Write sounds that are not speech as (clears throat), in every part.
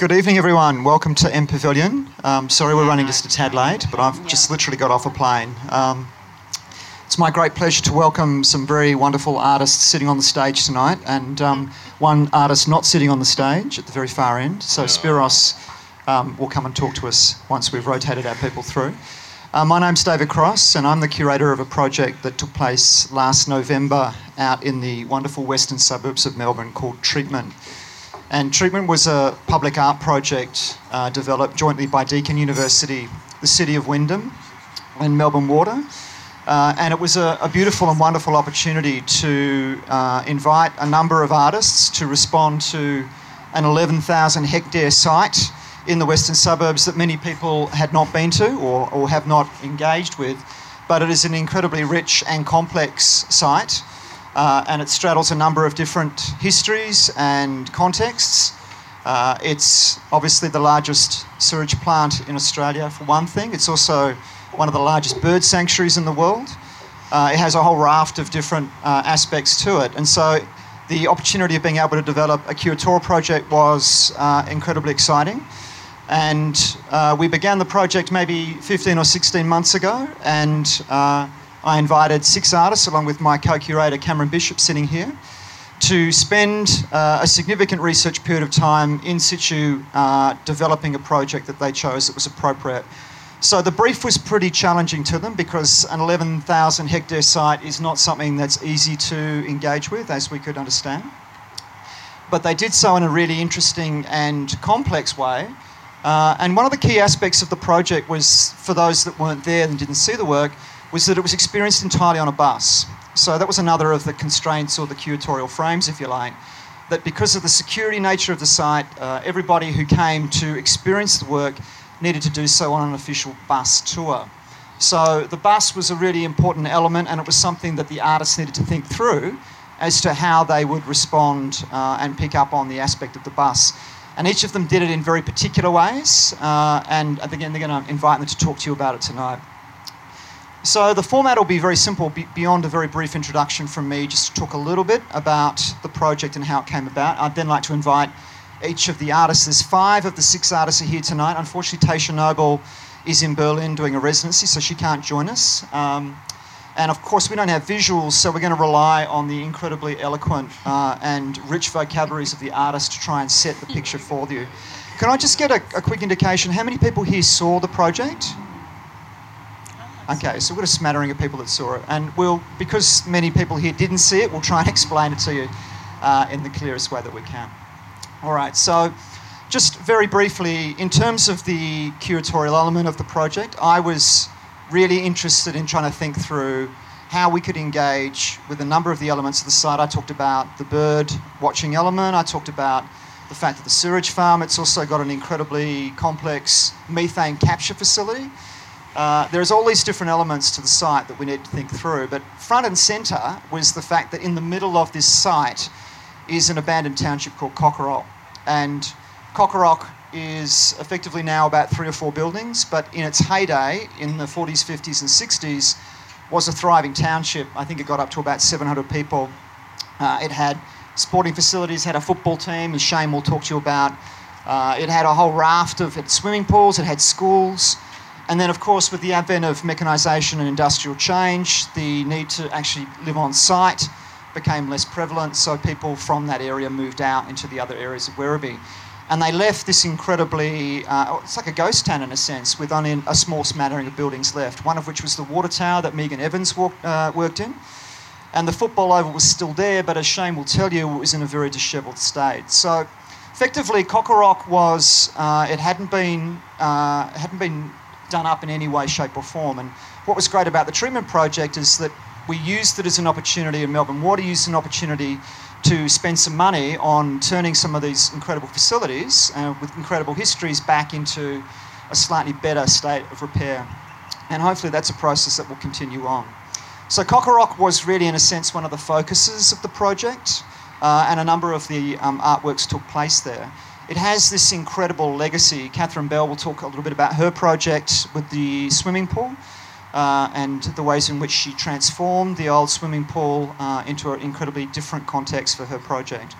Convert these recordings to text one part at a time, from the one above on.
Good evening, everyone. Welcome to M Pavilion. Um, sorry we're running just a tad late, but I've just literally got off a plane. Um, it's my great pleasure to welcome some very wonderful artists sitting on the stage tonight, and um, one artist not sitting on the stage at the very far end. So Spiros um, will come and talk to us once we've rotated our people through. Uh, my name's David Cross, and I'm the curator of a project that took place last November out in the wonderful western suburbs of Melbourne called Treatment. And Treatment was a public art project uh, developed jointly by Deakin University, the City of Wyndham, and Melbourne Water. Uh, and it was a, a, beautiful and wonderful opportunity to uh, invite a number of artists to respond to an 11,000 hectare site in the western suburbs that many people had not been to or, or have not engaged with. But it is an incredibly rich and complex site uh, and it straddles a number of different histories and contexts. Uh, it's obviously the largest sewage plant in Australia, for one thing. It's also one of the largest bird sanctuaries in the world. Uh, it has a whole raft of different uh, aspects to it. And so the opportunity of being able to develop a curatorial project was uh, incredibly exciting. And uh, we began the project maybe 15 or 16 months ago, and I invited six artists, along with my co curator Cameron Bishop, sitting here, to spend uh, a significant research period of time in situ uh, developing a project that they chose that was appropriate. So the brief was pretty challenging to them because an 11,000 hectare site is not something that's easy to engage with, as we could understand. But they did so in a really interesting and complex way. Uh, and one of the key aspects of the project was, for those that weren't there and didn't see the work, was that it was experienced entirely on a bus. So that was another of the constraints or the curatorial frames, if you like, that because of the security nature of the site, uh, everybody who came to experience the work needed to do so on an official bus tour. So the bus was a really important element, and it was something that the artists needed to think through as to how they would respond uh, and pick up on the aspect of the bus. And each of them did it in very particular ways, uh, and again, they're going to invite them to talk to you about it tonight. So the format will be very simple, beyond a very brief introduction from me, just to talk a little bit about the project and how it came about. I'd then like to invite each of the artists. There's five of the six artists are here tonight. Unfortunately, Tasha Noble is in Berlin doing a residency, so she can't join us. Um, and of course, we don't have visuals, so we're going to rely on the incredibly eloquent uh, and rich vocabularies of the artist to try and set the picture for you. Can I just get a, a quick indication? How many people here saw the project? Okay, so we've got a smattering of people that saw it, and we'll, because many people here didn't see it, we'll try and (laughs) explain it to you uh, in the clearest way that we can. All right, so just very briefly, in terms of the curatorial element of the project, I was really interested in trying to think through how we could engage with a number of the elements of the site. I talked about the bird watching element, I talked about the fact that the sewage farm, it's also got an incredibly complex methane capture facility. Uh, there's all these different elements to the site that we need to think through, but front and centre was the fact that in the middle of this site is an abandoned township called Cocoroc. And Cocoroc is effectively now about three or four buildings, but in its heyday, in the 40s, 50s, and 60s, was a thriving township. I think it got up to about 700 people. Uh, it had sporting facilities, had a football team, as Shane will talk to you about. Uh, it had a whole raft of swimming pools, it had schools. And then, of course, with the advent of mechanisation and industrial change, the need to actually live on site became less prevalent, so people from that area moved out into the other areas of Werribee. And they left this incredibly, uh, it's like a ghost town in a sense, with only a small smattering of buildings left, one of which was the water tower that Megan Evans walked, uh, worked in. And the football oval was still there, but as Shane will tell you, it was in a very dishevelled state. So effectively, Cocoroc was, uh, it hadn't been, uh, hadn't been done up in any way, shape, or form. And what was great about the treatment project is that we used it as an opportunity, and Melbourne Water used an opportunity to spend some money on turning some of these incredible facilities uh, with incredible histories back into a slightly better state of repair. And hopefully that's a process that will continue on. So Cocoroc was really, in a sense, one of the focuses of the project, uh, and a number of the um, artworks took place there it has this incredible legacy. Catherine Bell will talk a little bit about her project with the swimming pool uh, and the ways in which she transformed the old swimming pool uh, into an incredibly different context for her project.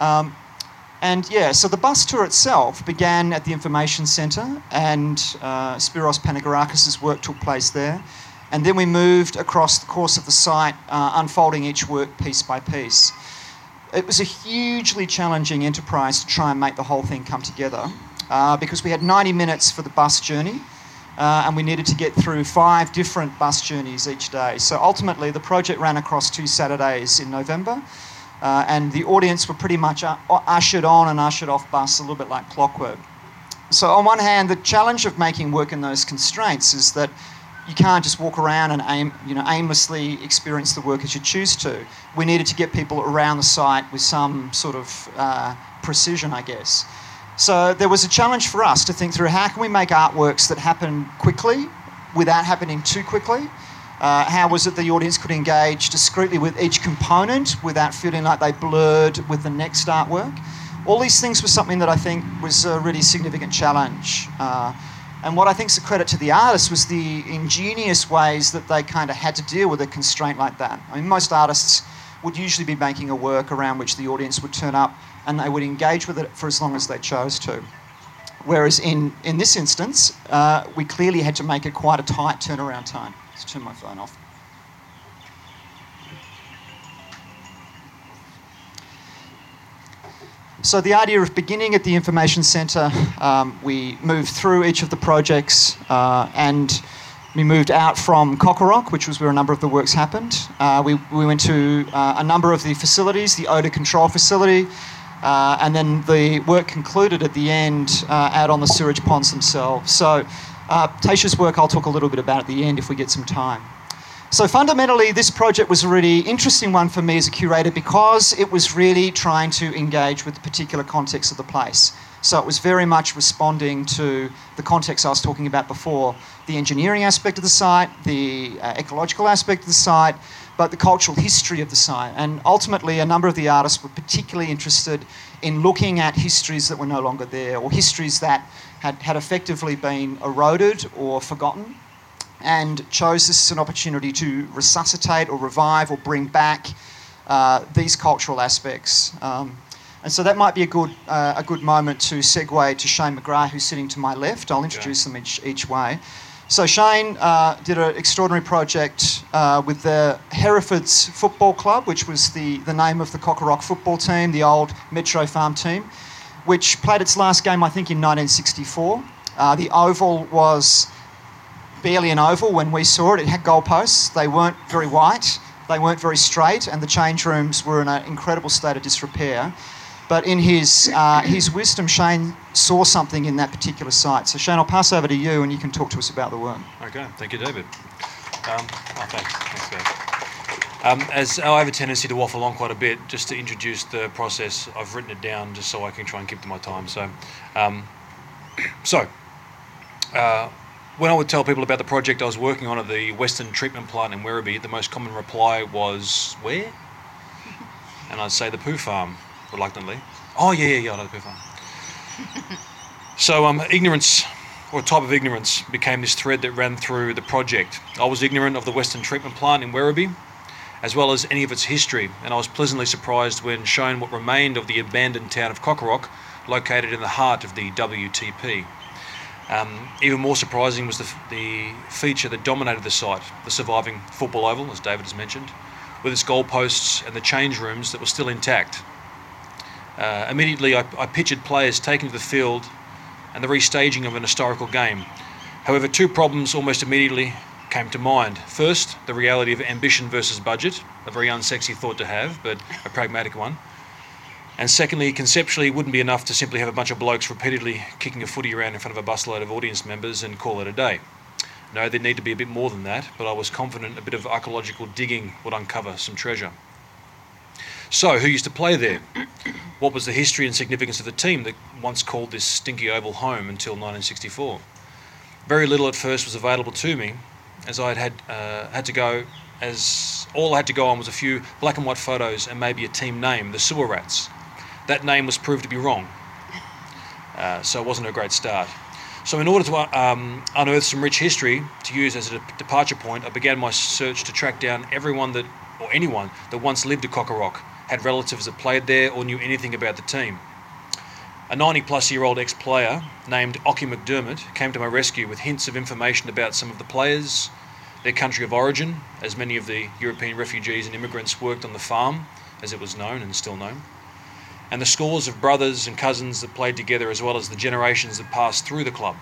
Um, And yeah, so the bus tour itself began at the information centre, and uh, Spiros Panigirakis' work took place there. And then we moved across the course of the site, uh, unfolding each work piece by piece. It was a hugely challenging enterprise to try and make the whole thing come together uh, because we had 90 minutes for the bus journey. Uh, and we needed to get through five different bus journeys each day. So ultimately, the project ran across two Saturdays in November, uh, and the audience were pretty much uh, ushered on and ushered off bus a little bit like clockwork. So, on one hand, the challenge of making work in those constraints is that you can't just walk around and aim, you know, aimlessly experience the work as you choose to. We needed to get people around the site with some sort of uh, precision, I guess. So there was a challenge for us to think through how can we make artworks that happen quickly without happening too quickly. Uh, how was it the audience could engage discreetly with each component without feeling like they blurred with the next artwork? All these things were something that I think was a really significant challenge. Uh, and what I think is a credit to the artists was the ingenious ways that they kind of had to deal with a constraint like that. I mean, most artists would usually be making a work around which the audience would turn up and they would engage with it for as long as they chose to. Whereas in, in this instance, uh, we clearly had to make it quite a tight turnaround time. Let's turn my phone off. So the idea of beginning at the information centre, um, we moved through each of the projects uh, and we moved out from Cocoroc, which was where a number of the works happened. Uh, we, we went to uh, a number of the facilities, the odour control facility, uh, and then the work concluded at the end uh, out on the sewage ponds themselves. So uh, Tasha's work I'll talk a little bit about at the end if we get some time. So fundamentally, this project was a really interesting one for me as a curator because it was really trying to engage with the particular context of the place. So it was very much responding to the context I was talking about before the engineering aspect of the site, the uh, ecological aspect of the site, but the cultural history of the site. And ultimately, a number of the artists were particularly interested in looking at histories that were no longer there or histories that had, had effectively been eroded or forgotten and chose this as an opportunity to resuscitate or revive or bring back uh, these cultural aspects. Um, and so that might be a good, uh, a good moment to segue to Shane McGrath, who's sitting to my left. I'll introduce them each, each way. So Shane uh, did an extraordinary project uh, with the Herefords Football Club, which was the, the name of the Cocoroc football team, the old Metro Farm team, which played its last game, I think, in 1964. Uh, the oval was barely an oval when we saw it. It had goalposts. They weren't very white. They weren't very straight, and the change rooms were in an incredible state of disrepair. But in his uh, his wisdom, Shane saw something in that particular site. So Shane, I'll pass over to you, and you can talk to us about the work. Okay, thank you, David. Um, oh, thanks, thanks, Dave. Um, as I have a tendency to waffle on quite a bit, just to introduce the process, I've written it down just so I can try and keep to my time. So, um, (clears throat) so. Uh, when I would tell people about the project I was working on at the Western Treatment Plant in Werribee, the most common reply was, Where? And I'd say the poo farm, reluctantly. Oh, yeah, yeah, yeah, I know the poo farm. (laughs) so, um, ignorance, or a type of ignorance, became this thread that ran through the project. I was ignorant of the Western Treatment Plant in Werribee, as well as any of its history, and I was pleasantly surprised when shown what remained of the abandoned town of Cocoroc, located in the heart of the WTP. Um, even more surprising was the, the, feature that dominated the site, the surviving football oval, as David has mentioned, with its goalposts and the change rooms that were still intact. Uh, immediately, I, I pictured players taken to the field and the restaging of an historical game. However, two problems almost immediately came to mind. First, the reality of ambition versus budget, a very unsexy thought to have, but a pragmatic one. And secondly, conceptually, it wouldn't be enough to simply have a bunch of blokes repeatedly kicking a footy around in front of a busload of audience members and call it a day. No, there'd need to be a bit more than that, but I was confident a bit of archaeological digging would uncover some treasure. So, who used to play there? (clears throat) What was the history and significance of the team that once called this stinky oval home until 1964? Very little at first was available to me, as I had, uh, had to go, as all I had to go on was a few black and white photos and maybe a team name, the Sewer Rats that name was proved to be wrong. Uh, so it wasn't a great start. So, in order to um, unearth some rich history to use as a departure point, I began my search to track down everyone that, or anyone that once lived at Cocoroc, had relatives that played there, or knew anything about the team. a 90 plus year old ex player named Ockie McDermott came to my rescue with hints of information about some of the players, their country of origin, as many of the European refugees and immigrants worked on the farm, as it was known and still known, and the scores of brothers and cousins that played together, as well as the generations that passed through the club.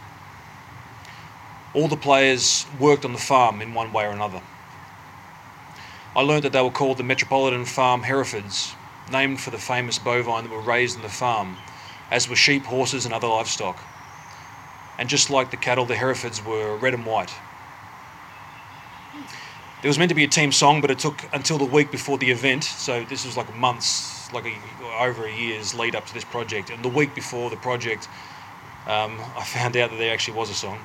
All the players worked on the farm in one way or another. I learned that they were called the Metropolitan Farm Herefords, named for the famous bovine that were raised on the farm, as were sheep, horses, and other livestock. And just like the cattle, the Herefords were red and white. There was meant to be a team song, but it took until the week before the event, so this was like months, like a, over a year's lead up to this project. And the week before the project, um, I found out that there actually was a song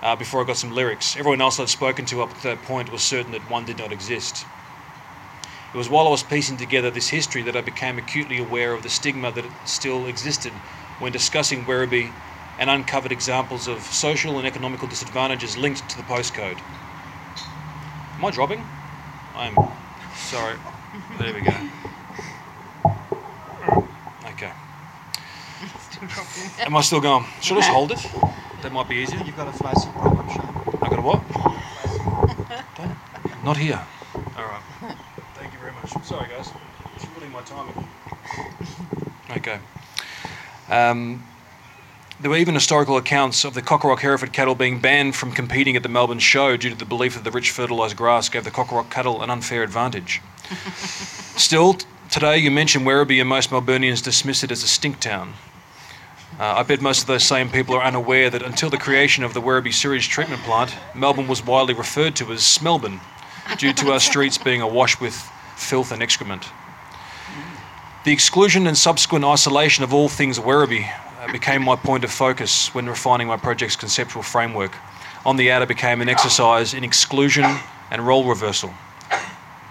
uh, before I got some lyrics. Everyone else I'd spoken to up to that point was certain that one did not exist. It was while I was piecing together this history that I became acutely aware of the stigma that still existed when discussing Werribee and uncovered examples of social and economical disadvantages linked to the postcode. Am I dropping? I'm sorry. There we go. Okay. Am I still going? Should I just hold it? That might be easier. You've got a flaccid problem, Sean. I got a what? Not here. All right. Thank you very much. Sorry, guys. It's ruining my timing. Okay. Um, there were even historical accounts of the Cockrock Hereford cattle being banned from competing at the Melbourne show due to the belief that the rich fertilised grass gave the Cockrock cattle an unfair advantage. (laughs) Still, today you mention Werribee and most Melburnians dismiss it as a stink town. Uh, I bet most of those same people are unaware that until the creation of the Werribee sewage treatment plant, Melbourne was widely referred to as Smelbourne, due to our (laughs) streets being awash with filth and excrement. The exclusion and subsequent isolation of all things Werribee became my point of focus when refining my project's conceptual framework. On the outer became an exercise in exclusion and role reversal.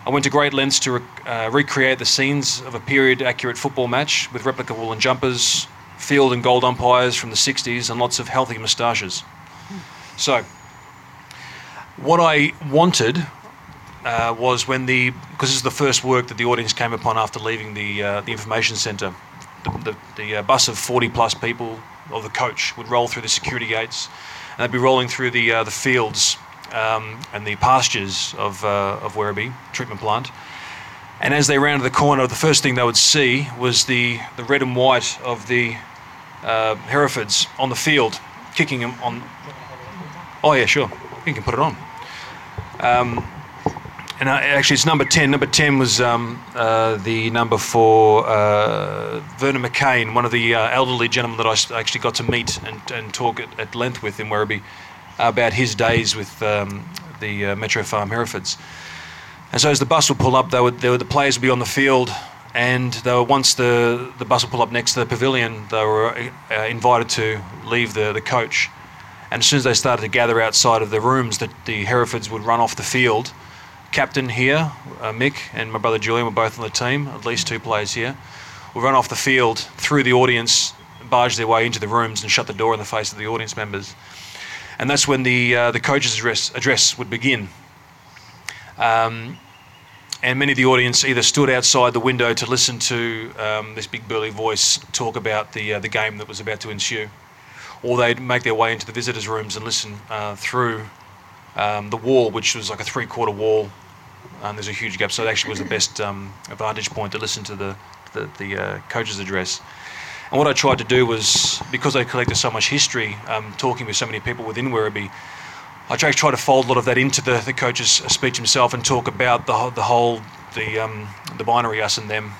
I went to great lengths to uh, recreate the scenes of a period accurate football match with replica woolen jumpers, field and gold umpires from the 60s, and lots of healthy moustaches. So, what I wanted uh, was when the, because this is the first work that the audience came upon after leaving the, uh, the information centre, the, the, the uh, bus of 40 plus people, or the coach, would roll through the security gates, and they'd be rolling through the, uh, the fields um, and the pastures of, uh, of Werribee treatment plant. And as they rounded the corner, the first thing they would see was the, the red and white of the uh, Herefords on the field, kicking them on. Oh, yeah, sure. You can put it on. Um, and uh, actually, it's number 10. Number 10 was um, uh, the number for uh, Vernon McCain, one of the uh, elderly gentlemen that I actually got to meet and, and talk at, at length with in Werribee about his days with um, the uh, Metro Farm Herefords. And so as the bus would pull up, they would, they would, the players would be on the field, and they were, once the, the bus would pull up next to the pavilion, they were uh, invited to leave the, the coach. And as soon as they started to gather outside of the rooms, that the Herefords would run off the field. Captain here, uh, Mick, and my brother Julian were both on the team, at least two players here, would run off the field through the audience, barge their way into the rooms, and shut the door in the face of the audience members. And that's when the, uh, the coach's address, address would begin. Um, and many of the audience either stood outside the window to listen to um, this big burly voice talk about the, uh, the game that was about to ensue, or they'd make their way into the visitors' rooms and listen uh, through um, the wall, which was like a three-quarter wall. And there's a huge gap, so it actually was the best um, vantage point to listen to the the, the uh, coach's address. And what I tried to do was, because I collected so much history, um, talking with so many people within Werribee, I tried to fold a lot of that into the, the coach's speech himself and talk about the, the whole, the, um, the binary us and them,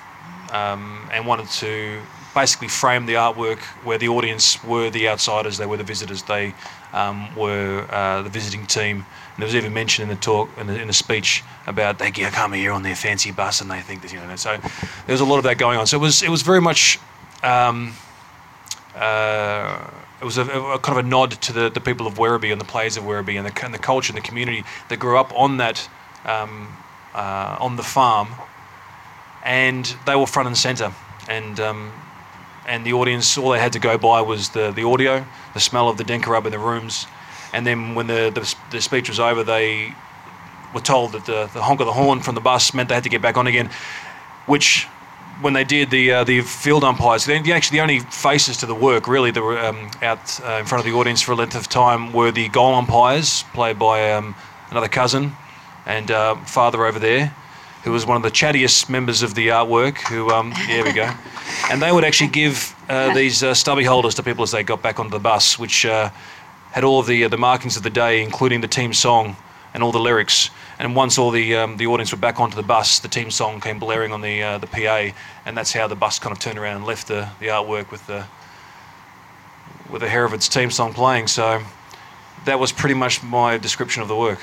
um, and wanted to basically frame the artwork where the audience were the outsiders, they were the visitors, they um, were uh, the visiting team. There was even mention in the talk, in the, in the speech, about they come here on their fancy bus and they think that, you know, so there was a lot of that going on. So it was, it was very much um, uh, it was a, a kind of a nod to the, the people of Werribee and the players of Werribee and the, and the culture and the community that grew up on that um, uh, on the farm, and they were front and centre, and um, and the audience all they had to go by was the, the audio, the smell of the Dencorub in the rooms, and then when the, the the speech was over, they were told that the, the honk of the horn from the bus meant they had to get back on again, which when they did the uh, the field umpires, actually the only faces to the work really that were um, out uh, in front of the audience for a length of time were the goal umpires, played by um, another cousin and uh, father over there, who was one of the chattiest members of the artwork. Who, um, there we go, and they would actually give uh, these uh, stubby holders to people as they got back onto the bus, which uh, had all of the the markings of the day, including the team song and all the lyrics. And once all the um, the audience were back onto the bus, the team song came blaring on the uh, the PA, and that's how the bus kind of turned around and left the, the artwork with the with the Herefords team song playing. So that was pretty much my description of the work.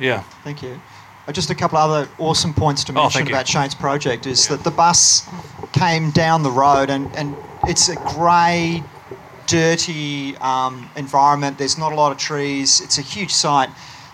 Yeah. Thank you. Uh, Just a couple other awesome points to Oh, mention you. about Shane's project is that the bus came down the road and, and it's a grey, dirty um, environment. There's not a lot of trees. It's a huge site.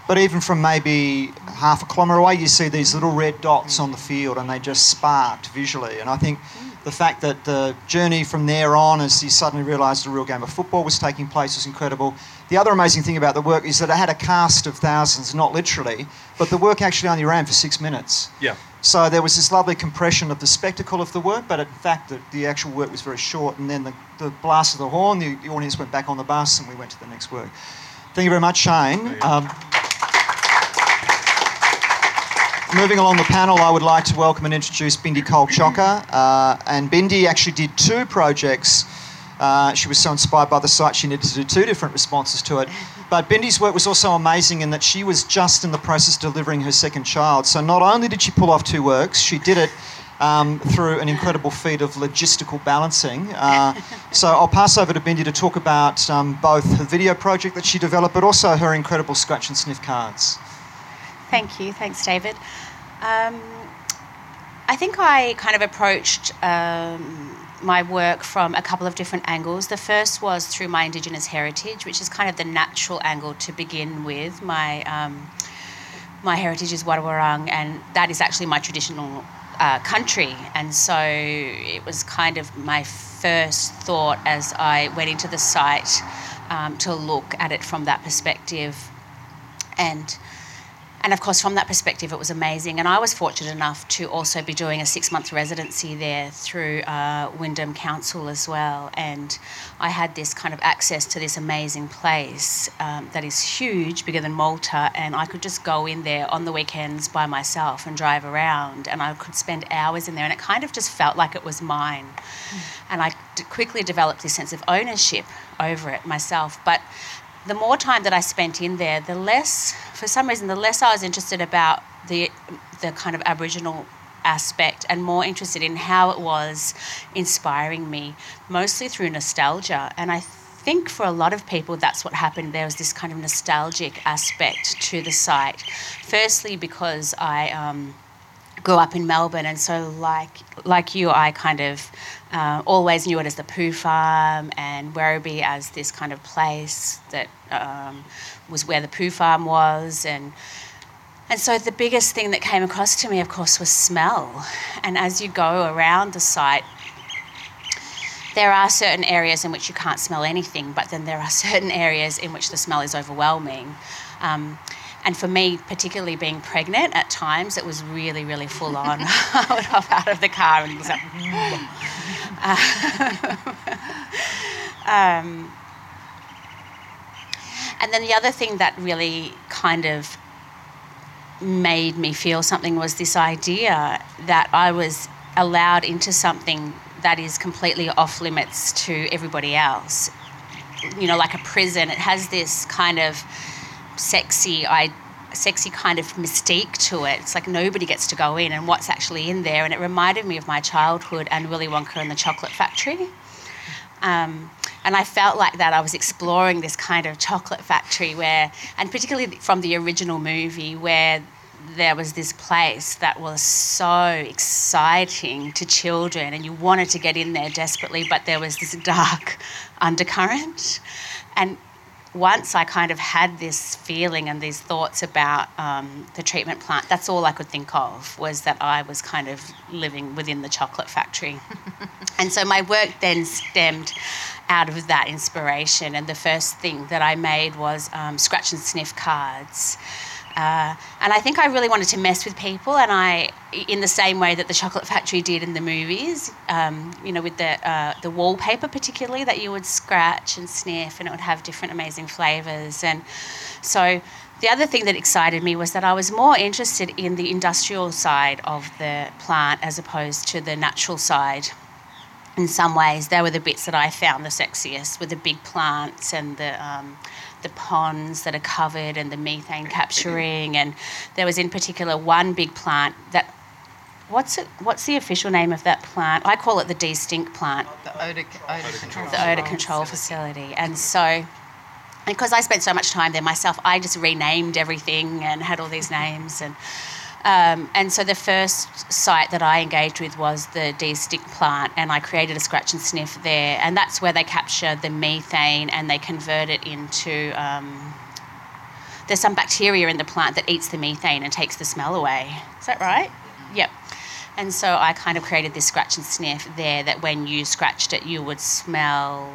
But even from maybe half a kilometre away, you see these little red dots on the field and they just sparked visually. And I think the fact that the journey from there on, as you suddenly realised a real game of football was taking place, was incredible. The other amazing thing about the work is that it had a cast of thousands, not literally, but the work actually only ran for six minutes. Yeah. So there was this lovely compression of the spectacle of the work, but in fact, the, the actual work was very short. And then the, the blast of the horn, the, the audience went back on the bus, and we went to the next work. Thank you very much, Shane. Um, moving along the panel, I would like to welcome and introduce Bindi Cole Chocka. Uh, and Bindi actually did two projects. Uh, she was so inspired by the site, she needed to do two different responses to it. But Bindi's work was also amazing in that she was just in the process of delivering her second child. So not only did she pull off two works, she did it um, through an incredible feat of logistical balancing. Uh, so I'll pass over to Bindi to talk about um, both her video project that she developed, but also her incredible scratch and sniff cards. Thank you. Thanks, David. Um, I think I kind of approached um, my work from a couple of different angles. The first was through my Indigenous heritage, which is kind of the natural angle to begin with. My um, my heritage is Wadawurrung, and that is actually my traditional uh, country. And so it was kind of my first thought as I went into the site um, to look at it from that perspective. And and of course, from that perspective, it was amazing. And I was fortunate enough to also be doing a six month residency there through uh, Wyndham Council as well. And I had this kind of access to this amazing place um, that is huge, bigger than Malta. And I could just go in there on the weekends by myself and drive around. And I could spend hours in there. And it kind of just felt like it was mine. And I d- quickly developed this sense of ownership over it myself. But the more time that I spent in there, the less, for some reason, the less I was interested about the the kind of Aboriginal aspect and more interested in how it was inspiring me, mostly through nostalgia. And I think for a lot of people, that's what happened. There was this kind of nostalgic aspect to the site. Firstly, because I. Um, grew up in Melbourne, and so like like you, I kind of uh, always knew it as the Poo Farm and Werribee as this kind of place that um, was where the Poo Farm was, and and so the biggest thing that came across to me, of course, was smell. And as you go around the site, there are certain areas in which you can't smell anything, but then there are (laughs) certain areas in which the smell is overwhelming. Um, and for me, particularly being pregnant, at times it was really, really full on. (laughs) I would hop out of the car and was like, (laughs) um, and then the other thing that really kind of made me feel something was this idea that I was allowed into something that is completely off limits to everybody else. You know, like a prison, it has this kind of sexy I sexy kind of mystique to it. It's like nobody gets to go in and what's actually in there and it reminded me of my childhood and Willy Wonka and the Chocolate Factory. Um, and I felt like that I was exploring this kind of chocolate factory where, and particularly from the original movie, where there was this place that was so exciting to children and you wanted to get in there desperately, but there was this dark (laughs) undercurrent. And once I kind of had this feeling and these thoughts about um, the treatment plant, that's all I could think of was that I was kind of living within the chocolate factory. (laughs) and so my work then stemmed out of that inspiration. And the first thing that I made was um, scratch and sniff cards. Uh, and I think I really wanted to mess with people, and I, in the same way that the Chocolate Factory did in the movies, um, you know, with the uh, the wallpaper particularly that you would scratch and sniff, and it would have different amazing flavors. And so, the other thing that excited me was that I was more interested in the industrial side of the plant as opposed to the natural side. In some ways, they were the bits that I found the sexiest, with the big plants and the um, the ponds that are covered and the methane capturing. And there was in particular one big plant that. What's it? What's the official name of that plant? I call it the de-stink plant. Oh, the odor, odor control. The odor control facility. And so, because I spent so much time there myself, I just renamed everything and had all these names and. Um, and so the first site that I engaged with was the de-stink plant, and I created a scratch and sniff there, and that's where they capture the methane and they convert it into. Um, there's some bacteria in the plant that eats the methane and takes the smell away. Is that right? Yep. And so I kind of created this scratch and sniff there that when you scratched it, you would smell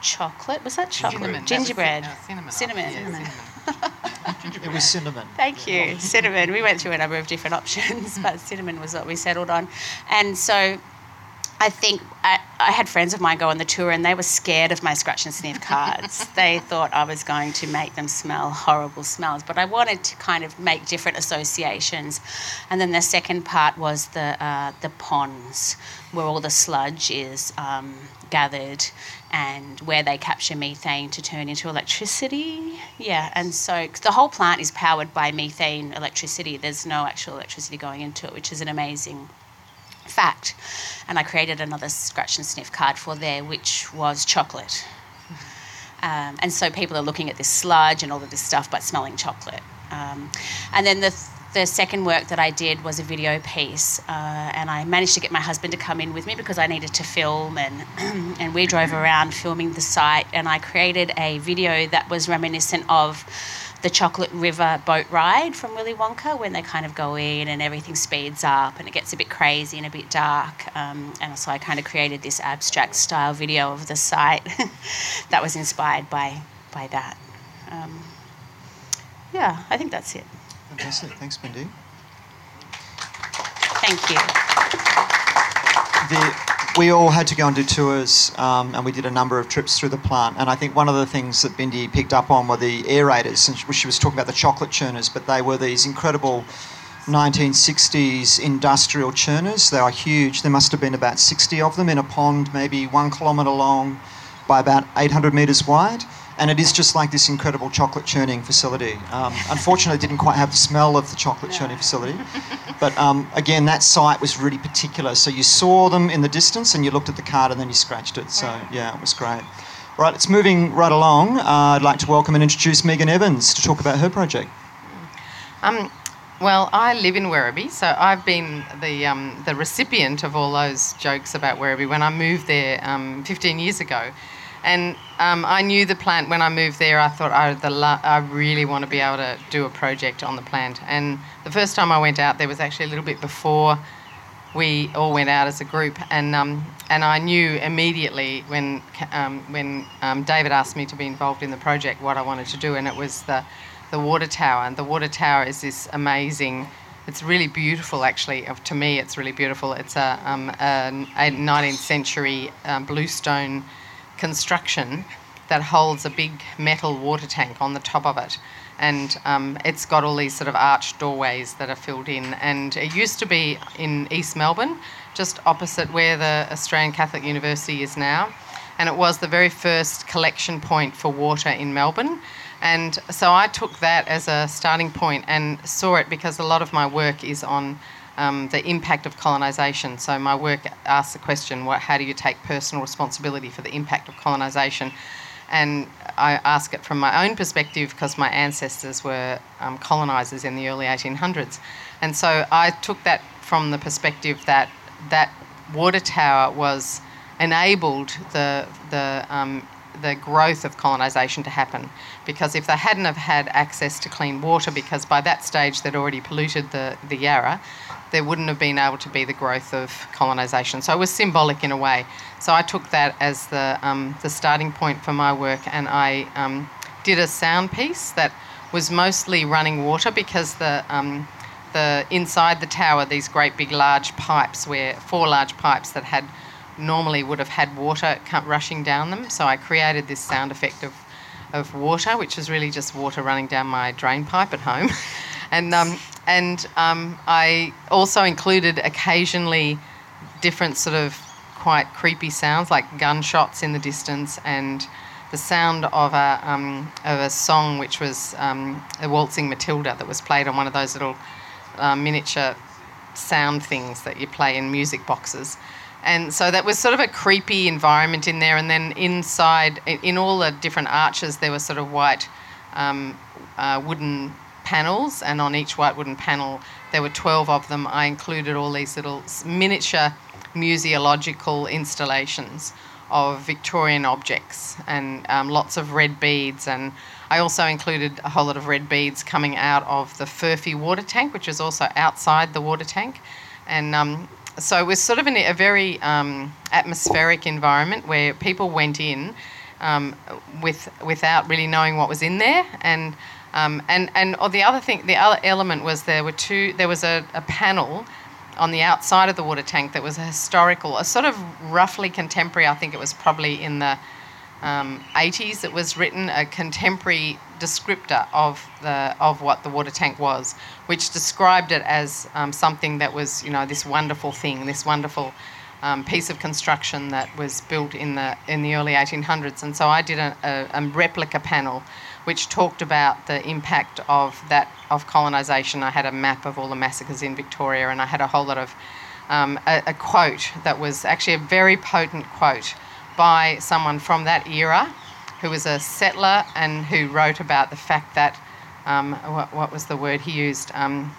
chocolate. Was that chocolate? Cinnamon. Gingerbread. cin- uh, cinnamon. Cinnamon. Cinnamon. It was cinnamon. Thank you. Cinnamon. We went through a number of different options, (laughs) but cinnamon was what we settled on. And so I think uh, I, had friends of mine go on the tour and they were scared of my scratch and sniff cards. (laughs) they thought I was going to make them smell horrible smells, but I wanted to kind of make different associations. And then the second part was the, uh, the ponds, where all the sludge is um, gathered and where they capture methane to turn into electricity. Yeah, and so the whole plant is powered by methane electricity. There's no actual electricity going into it, which is an amazing fact. And I created another scratch and sniff card for there, which was chocolate. Um, and so people are looking at this sludge and all of this stuff, but smelling chocolate. Um, and then the the second work that I did was a video piece, uh, and I managed to get my husband to come in with me because I needed to film, and (clears throat) and we drove around filming the site, and I created a video that was reminiscent of the Chocolate River boat ride from Willy Wonka when they kind of go in and everything speeds up and it gets a bit crazy and a bit dark. Um, and so I kind of created this abstract style video of the site (laughs) that was inspired by by that. Um, yeah, I think that's it. Fantastic. Thanks, Bindi. Thank you. the, we all had to go and do tours, um, and we did a number of trips through the plant. And I think one of the things that Bindi picked up on were the aerators, and she- she was talking about the chocolate churners, but they were these incredible 1960s industrial churners. They are huge. There must have been about 60 of them in a pond, maybe one kilometre long by about 800 metres wide. And it is just like this incredible chocolate churning facility. Um, unfortunately, it didn't quite have the smell of the chocolate churning facility. But um, again, that site was really particular. So you saw them in the distance and you looked at the card and then you scratched it. So yeah, it was great. Right, it's moving right along. Uh, I'd like to welcome and introduce Megan Evans to talk about her project. Um, well, I live in Werribee, so I've been the um, the recipient of all those jokes about Werribee when I moved there um, 15 years ago, and um, I knew the plant when I moved there. I thought I the I really want to be able to do a project on the plant. And the first time I went out there was actually a little bit before we all went out as a group, and um, and I knew immediately when um, when um, David asked me to be involved in the project what I wanted to do, and it was the the water tower. And the water tower is this amazing. It's really beautiful, actually. To me, it's really beautiful. It's a, um, a 19th century um, bluestone construction that holds a big metal water tank on the top of it. And um, it's got all these sort of arched doorways that are filled in. And it used to be in East Melbourne, just opposite where the Australian Catholic University is now. And it was the very first collection point for water in Melbourne. And so I took that as a starting point and saw it because a lot of my work is on um, the impact of colonisation. So my work asks the question, what, how do you take personal responsibility for the impact of colonisation? And I ask it from my own perspective because my ancestors were um, colonisers in the early 1800s. And so I took that from the perspective that that water tower was enabled the, the, um, the growth of colonisation to happen. Because if they hadn't have had access to clean water, because by that stage they'd already polluted the, the Yarra, there wouldn't have been able to be the growth of colonisation. So it was symbolic in a way. So I took that as the, um, the starting point for my work and I um, did a sound piece that was mostly running water because the um, the inside the tower these great big large pipes where four large pipes that had normally would have had water rushing down them. So I created this sound effect of of water, which is really just water running down my drain pipe at home. (laughs) and um, and um, I also included occasionally different sort of quite creepy sounds like gunshots in the distance and the sound of a um, of a song which was um, a waltzing Matilda that was played on one of those little uh, miniature sound things that you play in music boxes. And so that was sort of a creepy environment in there. And then inside, in all the different arches, there were sort of white um, uh, wooden panels. And on each white wooden panel, there were 12 of them. I included all these little miniature museological installations of Victorian objects and um, lots of red beads. And I also included a whole lot of red beads coming out of the Furphy water tank, which is also outside the water tank. And um, so it was sort of a very um, atmospheric environment where people went in um, with without really knowing what was in there, and um, and and oh, the other thing, the other element was there were two. There was a, a panel on the outside of the water tank that was a historical, a sort of roughly contemporary. I think it was probably in the um, 80s. It was written a contemporary descriptor of the of what the water tank was, which described it as um, something that was you know this wonderful thing, this wonderful um, piece of construction that was built in the in the early 1800s. And so I did a, a, a replica panel, which talked about the impact of that of colonisation. I had a map of all the massacres in Victoria, and I had a whole lot of um, a, a quote that was actually a very potent quote by someone from that era who was a settler and who wrote about the fact that, um, what, what, was the word he used? Um,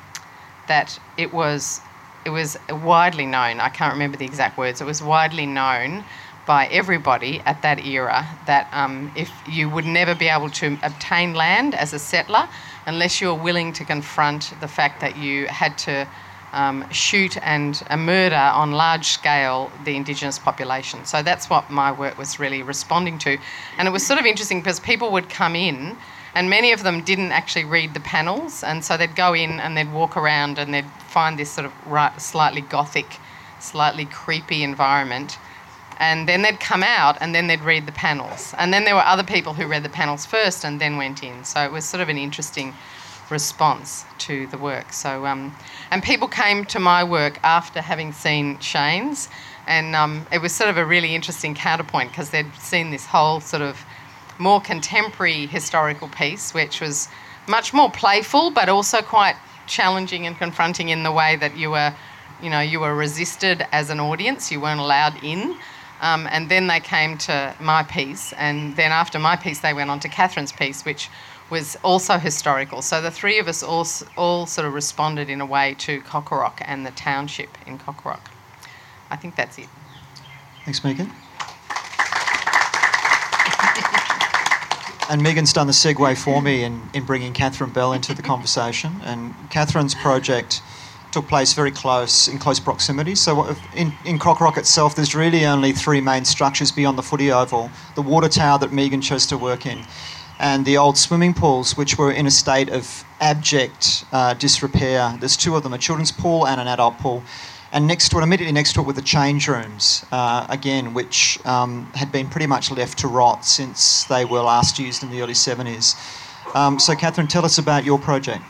that it was, it was widely known, I can't remember the exact words, it was widely known by everybody at that era that um, if you would never be able to obtain land as a settler unless you were willing to confront the fact that you had to um, shoot and uh, murder on large scale the Indigenous population. So that's what my work was really responding to. And it was sort of interesting because people would come in and many of them didn't actually read the panels and so they'd go in and they'd walk around and they'd find this sort of right, slightly gothic, slightly creepy environment. And then they'd come out and then they'd read the panels. And then there were other people who read the panels first and then went in. So it was sort of an interesting response to the work. So, um, and people came to my work after having seen Shane's, and um, it was sort of a really interesting counterpoint because they'd seen this whole sort of more contemporary historical piece, which was much more playful, but also quite challenging and confronting in the way that you were, you know, you were resisted as an audience. You weren't allowed in. Um, and then they came to my piece, and then after my piece, they went on to Catherine's piece, which was also historical. So the three of us all, all sort of responded in a way to Cocoroc and the township in Cocoroc. I think that's it. Thanks, Megan. and Megan's done the segue for me in, in bringing Catherine Bell into the conversation. And Catherine's project took place very close, in close proximity. So in, in Cocoroc itself, there's really only three main structures beyond the footy oval. The water tower that Megan chose to work in and the old swimming pools, which were in a state of abject uh, disrepair. There's two of them, a children's pool and an adult pool. And next to it, immediately next to it, were the change rooms, uh, again, which um, had been pretty much left to rot since they were last used in the early 70s. Um, so, Catherine, tell us about your project.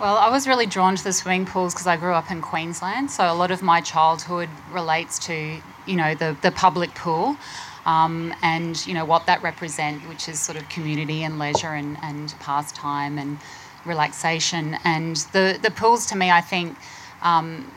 Well, I was really drawn to the swimming pools because I grew up in Queensland, so a lot of my childhood relates to, you know, the, the public pool um, and you know what that represents, which is sort of community and leisure and, and pastime and relaxation. And the the pools to me, I think. Um,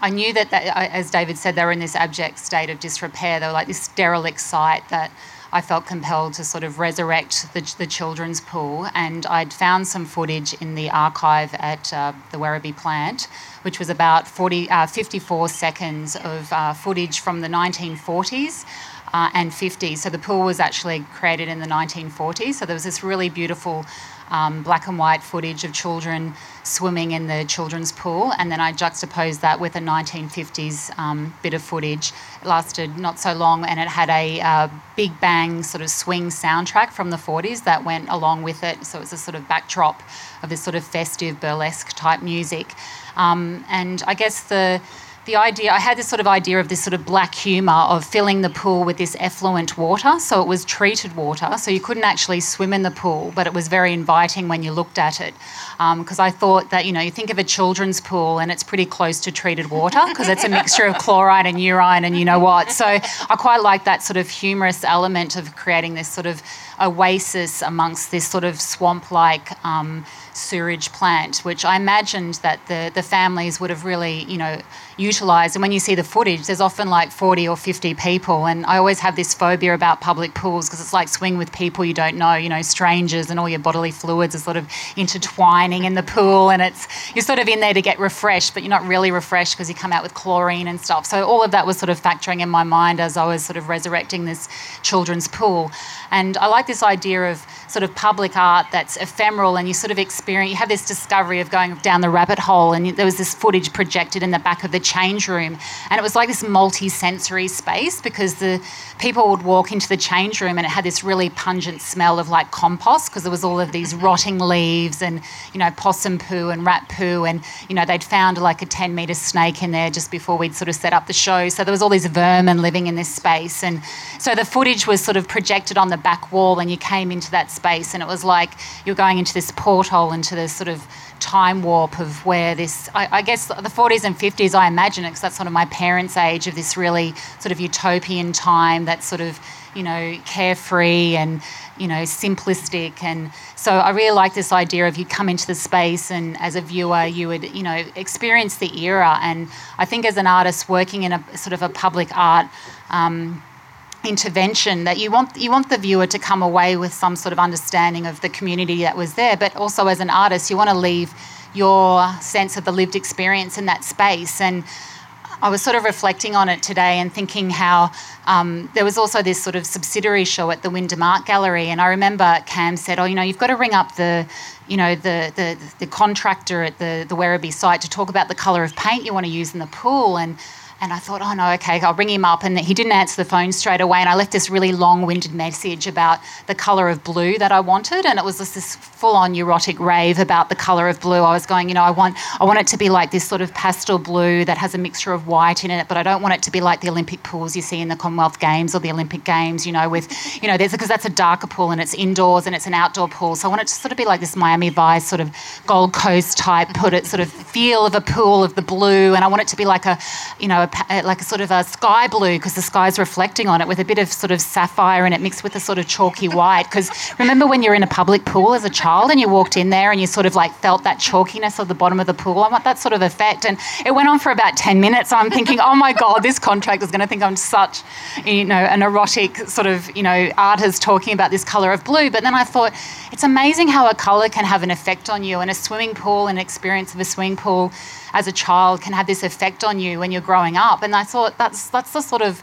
I knew that, that, as David said, they were in this abject state of disrepair. They were like this derelict site that I felt compelled to sort of resurrect the, the children's pool. And I'd found some footage in the archive at uh, the Werribee plant, which was about 40, uh, 54 seconds of uh, footage from the 1940s. uh, and 50s. So the pool was actually created in the 1940s. So there was this really beautiful um, black and white footage of children swimming in the children's pool, and then I juxtaposed that with a 1950s um, bit of footage. It lasted not so long, and it had a uh, big bang sort of swing soundtrack from the 40s that went along with it. So it was a sort of backdrop of this sort of festive burlesque type music. Um, and I guess the the idea I had this sort of idea of this sort of black humour of filling the pool with this effluent water. So it was treated water, so you couldn't actually swim in the pool, but it was very inviting when you looked at it. Because um, I thought that you know you think of a children's pool and it's pretty close to treated water because it's a mixture of chloride and urine and you know what. So I quite like that sort of humorous element of creating this sort of oasis amongst this sort of swamp-like. Um, sewerage plant, which I imagined that the, the families would have really, you know, utilised. And when you see the footage, there's often like 40 or 50 people. And I always have this phobia about public pools because it's like swing with people you don't know, you know, strangers, and all your bodily fluids are sort of intertwining in the pool. And it's you're sort of in there to get refreshed, but you're not really refreshed because you come out with chlorine and stuff. So all of that was sort of factoring in my mind as I was sort of resurrecting this children's pool. And I like this idea of sort of public art that's ephemeral and you sort of experience, you have this discovery of going down the rabbit hole. And there was this footage projected in the back of the change room. And it was like this multi sensory space because the people would walk into the change room and it had this really pungent smell of like compost because there was all of these rotting leaves and, you know, possum poo and rat poo. And, you know, they'd found like a 10 metre snake in there just before we'd sort of set up the show. So there was all these vermin living in this space. And so the footage was sort of projected on the back wall and you came into that space and it was like you're going into this porthole into this sort of time warp of where this I, I guess the 40s and 50s I imagine it because that's sort of my parents age of this really sort of utopian time that's sort of you know carefree and you know simplistic. And so I really like this idea of you come into the space and as a viewer you would you know experience the era. And I think as an artist working in a sort of a public art um, intervention that you want you want the viewer to come away with some sort of understanding of the community that was there but also as an artist you want to leave your sense of the lived experience in that space and I was sort of reflecting on it today and thinking how um, there was also this sort of subsidiary show at the Wyndham Art Gallery, and I remember Cam said, "Oh, you know, you've got to ring up the, you know, the the, the contractor at the the Werribee site to talk about the colour of paint you want to use in the pool." And and I thought, oh no, okay, I'll ring him up. And he didn't answer the phone straight away. And I left this really long winded message about the colour of blue that I wanted. And it was just this full on neurotic rave about the colour of blue. I was going, you know, I want, I want it to be like this sort of pastel blue that has a mixture of white in it, but I don't want it to be like the Olympic pools you see in the Commonwealth Games or the Olympic Games, you know, with, you know, because that's a darker pool and it's indoors and it's an outdoor pool. So I want it to sort of be like this Miami Vice sort of Gold Coast type, put it sort of feel of a pool of the blue. And I want it to be like a, you know, like a sort of a sky blue because the sky's reflecting on it with a bit of sort of sapphire in it mixed with a sort of chalky white. Because remember when you're in a public pool as a child and you walked in there and you sort of like felt that chalkiness of the bottom of the pool? I want that sort of effect. And it went on for about 10 minutes. I'm thinking, oh my God, this contract is going to think I'm such, you know, an erotic sort of, you know, artist talking about this colour of blue. But then I thought, it's amazing how a colour can have an effect on you and a swimming pool, an experience of a swimming pool as a child can have this effect on you when you're growing up. And I thought that's that's the sort of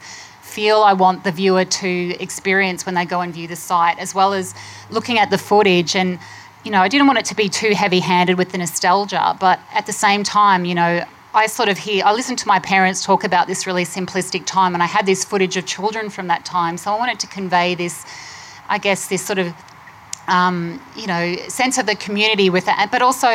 feel I want the viewer to experience when they go and view the site, as well as looking at the footage. And you know, I didn't want it to be too heavy-handed with the nostalgia, but at the same time, you know, I sort of hear, I listened to my parents talk about this really simplistic time, and I had this footage of children from that time. So I wanted to convey this, I guess, this sort of, um, you know, sense of the community with it, but also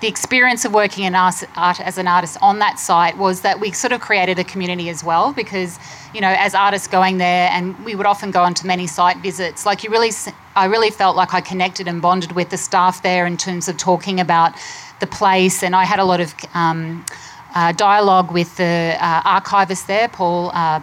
the experience of working in art, art, as an artist on that site was that we sort of created a community as well because you know as artists going there and we would often go on to many site visits like you really i really felt like i connected and bonded with the staff there in terms of talking about the place and i had a lot of um, uh, dialogue with the uh, archivist there, Paul uh,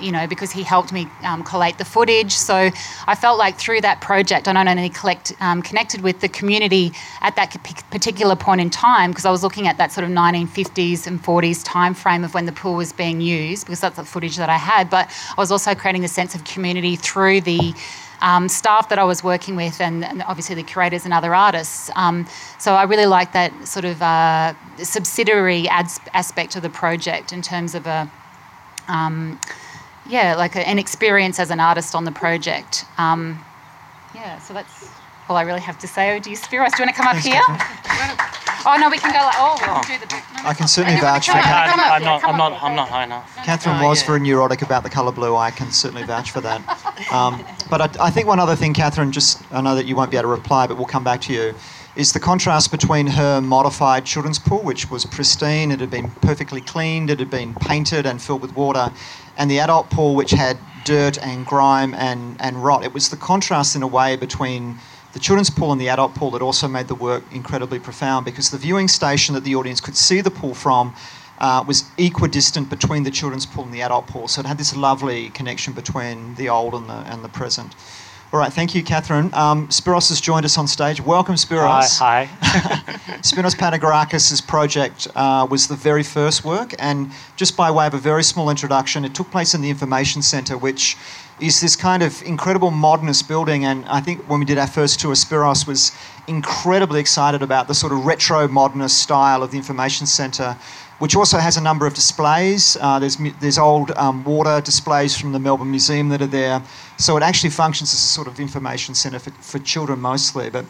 you know, because he helped me um, collate the footage. So I felt like through that project, I not only collect, um, connected with the community at that particular point in time, because I was looking at that sort of 1950s and 40s time frame of when the pool was being used, because that's the footage that I had, but I was also creating a sense of community through the um, staff that I was working with, and, and, obviously the curators and other artists. Um, so I really like that sort of uh, subsidiary ads- aspect of the project in terms of a. Um, yeah, like a, an experience as an artist on the project. Um, yeah, so that's all I really have to say. Oh, do you, Spiros, do you want to come up here? Oh no, we can go like oh, we'll do the. No, I can certainly vouch for come that. up, come up I'm not. come I'm not. I'm not high enough. Catherine Oh, was yeah. very neurotic about the colour blue. I can certainly vouch for that. (laughs) Um, but I, I think one other thing, Catherine, just I know that you won't be able to reply, but we'll come back to you, is the contrast between her modified children's pool, which was pristine, it had been perfectly cleaned, it had been painted and filled with water, and the adult pool, which had dirt and grime and, and rot. It was the contrast in a way between the children's pool and the adult pool that also made the work incredibly profound because the viewing station that the audience could see the pool from uh, was equidistant between the children's pool and the adult pool. So it had this lovely connection between the old and the, and the present. All right, thank you, Catherine. Um, Spiros has joined us on stage. Welcome, Spiros. Hi. Hi. (laughs) (laughs) Spiros Panigirakis' project uh, was the very first work, and just by way of a very small introduction, it took place in the Information Centre, which is this kind of incredible modernist building. And I think when we did our first tour, Spiros was incredibly excited about the sort of retro modernist style of the Information Centre, which also has a number of displays. Uh, there's, there's old um, water displays from the Melbourne Museum that are there. So it actually functions as a sort of information centre for, for children mostly. But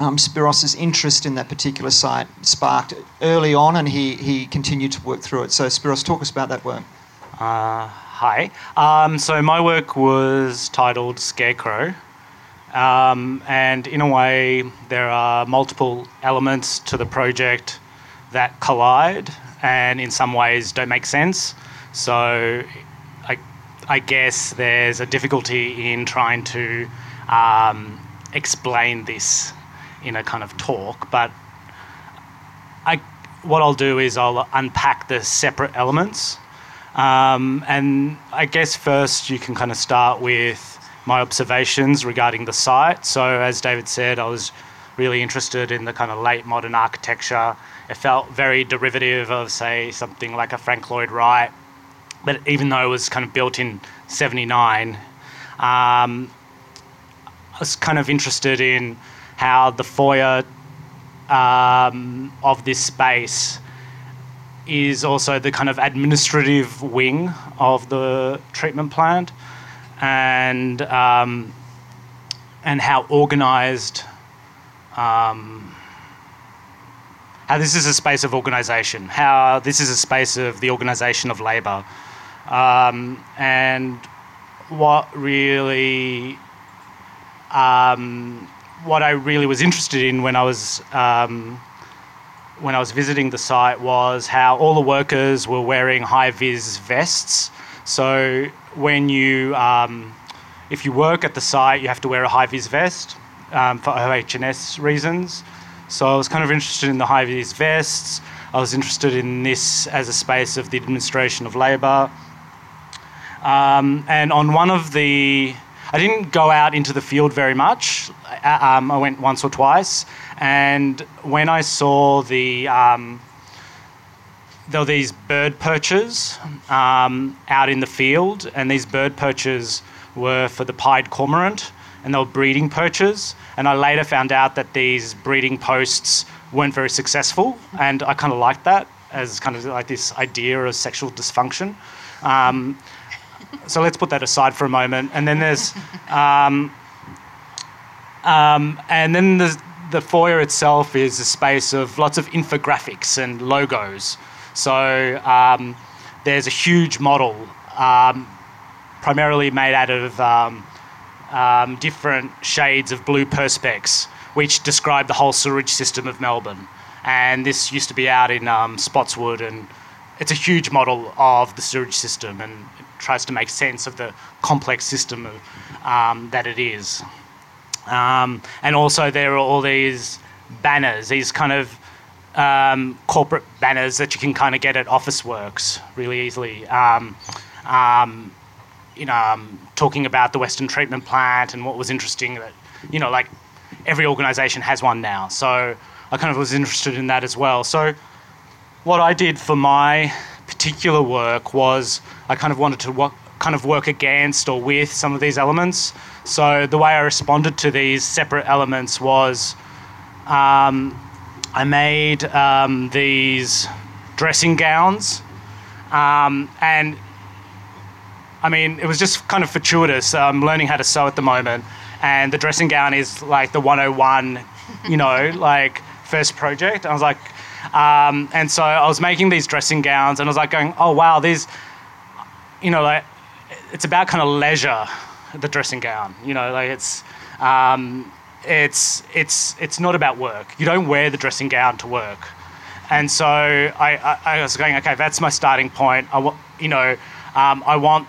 um, Spiros's interest in that particular site sparked early on, and he, he continued to work through it. So, Spiros, talk us about that work. Uh, hi. Um, so my work was titled Scarecrow, um, and in a way, there are multiple elements to the project that collide, and in some ways don't make sense. So, I, I guess there's a difficulty in trying to um, explain this in a kind of talk, but I, what I'll do is I'll unpack the separate elements. Um, and I guess first you can kind of start with my observations regarding the site. So, as David said, I was really interested in the kind of late modern architecture. It felt very derivative of, say, something like a Frank Lloyd Wright. But even though it was kind of built in 79, um, I was kind of interested in how the foyer um, of this space is also the kind of administrative wing of the treatment plant, and um, and how organised. Um, how this is a space of organisation, how this is a space of the organisation of labour, um, and what really um, what I really was interested in when I was um, when I was visiting the site was how all the workers were wearing high vis vests. So when you um, if you work at the site, you have to wear a high vis vest um, for OHS reasons. So I was kind of interested in the high vis vests. I was interested in this as a space of the administration of labour. Um, and on one of the, I didn't go out into the field very much. Uh, Um, I went once or twice, and when I saw the, um, there were these bird perches um, out in the field, and these bird perches were for the pied cormorant, and they were breeding perches. And I later found out that these breeding posts weren't very successful, and I kind of liked that as kind of like this idea of sexual dysfunction. Um, so let's put that aside for a moment. And then there's, um, um, and then the the foyer itself is a space of lots of infographics and logos. So um, there's a huge model, um, primarily made out of um, um, different shades of blue perspex, which describe the whole sewerage system of Melbourne. And this used to be out in Spotswood, and it's a huge model of the sewage system, and tries to make sense of the complex system of, um, that it is. Um, and also, there are all these banners, these kind of um, corporate banners that you can kind of get at Office Works really easily. Um, um, you know, um, talking about the Western Treatment Plant and what was interesting that, you know, like every organisation has one now. So I kind of was interested in that as well. So what I did for my particular work was I kind of wanted to kind of work against or with some of these elements. So the way I responded to these separate elements was um, I made um, these dressing gowns, um, and I mean, it was just kind of fortuitous. I'm learning how to sew at the moment, and the dressing gown is like the 101, you know, (laughs) like first project. I was like, um, and so I was making these dressing gowns, and I was like going, oh wow, these, you know, like it's about kind of leisure, the dressing gown. You know, like it's. Um, it's it's it's not about work. You don't wear the dressing gown to work, and so I, I, I was going, okay, that's my starting point. I want, you know, um, I want,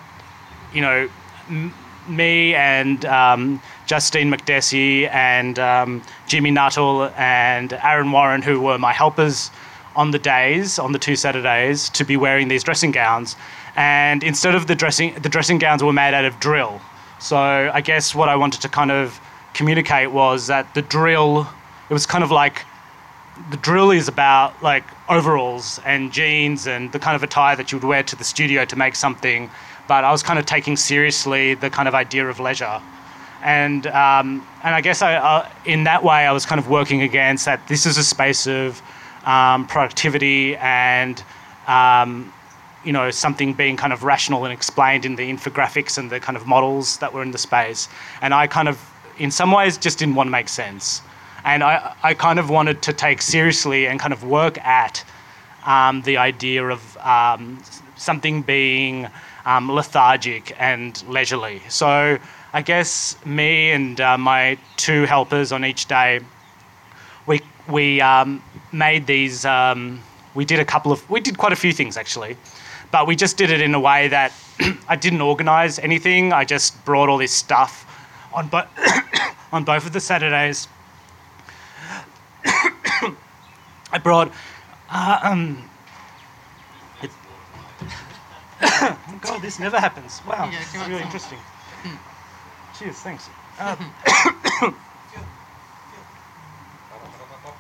you know, m- me and um, Justine McDessie and um, Jimmy Nuttall and Aaron Warren, who were my helpers on the days, on the two Saturdays, to be wearing these dressing gowns. And instead of the dressing, the dressing gowns were made out of drill. So I guess what I wanted to kind of communicate was that the drill, it was kind of like the drill is about like overalls and jeans and the kind of attire that you would wear to the studio to make something. But I was kind of taking seriously the kind of idea of leisure. And, um, and I guess I, uh, in that way, I was kind of working against that this is a space of um, productivity and um, you know something being kind of rational and explained in the infographics and the kind of models that were in the space. And i kind of in some ways just didn't want to make sense. And i, I kind of wanted to take seriously and kind of work at um, the idea of um, something being um, lethargic and leisurely. So i guess me and uh, my two helpers on each day we we um, made these. Um, we did a couple of. We did quite a few things actually, but we just did it in a way that (clears throat) I didn't organise anything. I just brought all this stuff on bo- (coughs) on both of the Saturdays. (coughs) I brought. Uh, um, it, (coughs) oh God, this never happens. Wow, Yeah, it's really interesting. Cheers, thanks. Uh,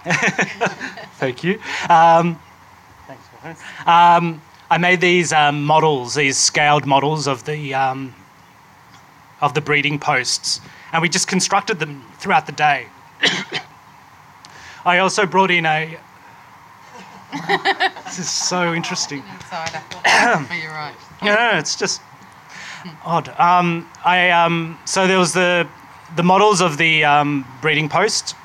Thank you. Um, thanks, um, I made these um, models, these scaled models of the um, of the breeding posts, and we just constructed them throughout the day. I also brought in a. (laughs) this is so interesting. Inside, oh, you're right. No, no, no, it's just odd. Um, I um, so there was the the models of the um, breeding post,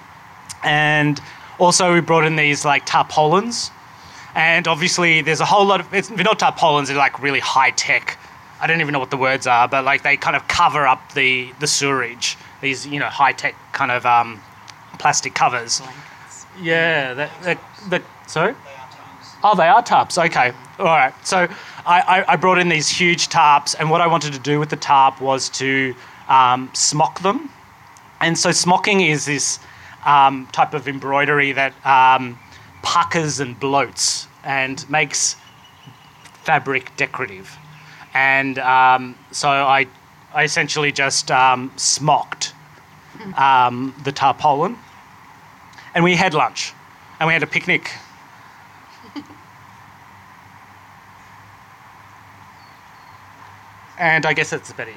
and also we brought in these like tarpaulins, and obviously there's a whole lot of it's they're not tarpaulins. They're like really high tech. I don't even know what the words are, but like they kind of cover up the the sewerage. These you know high tech kind of um, plastic covers. Yeah, the, the, the sorry. Oh, they are tarps. Okay, all right. So I, I, brought in these huge tarps, and what I wanted to do with the tarp was to um, smock them. And so smocking is this um, type of embroidery that um, puckers and bloats and makes fabric decorative. And um, so I, I essentially just um, smocked um, the tarpaulin, and we had lunch, and we had a picnic. And I guess that's about it.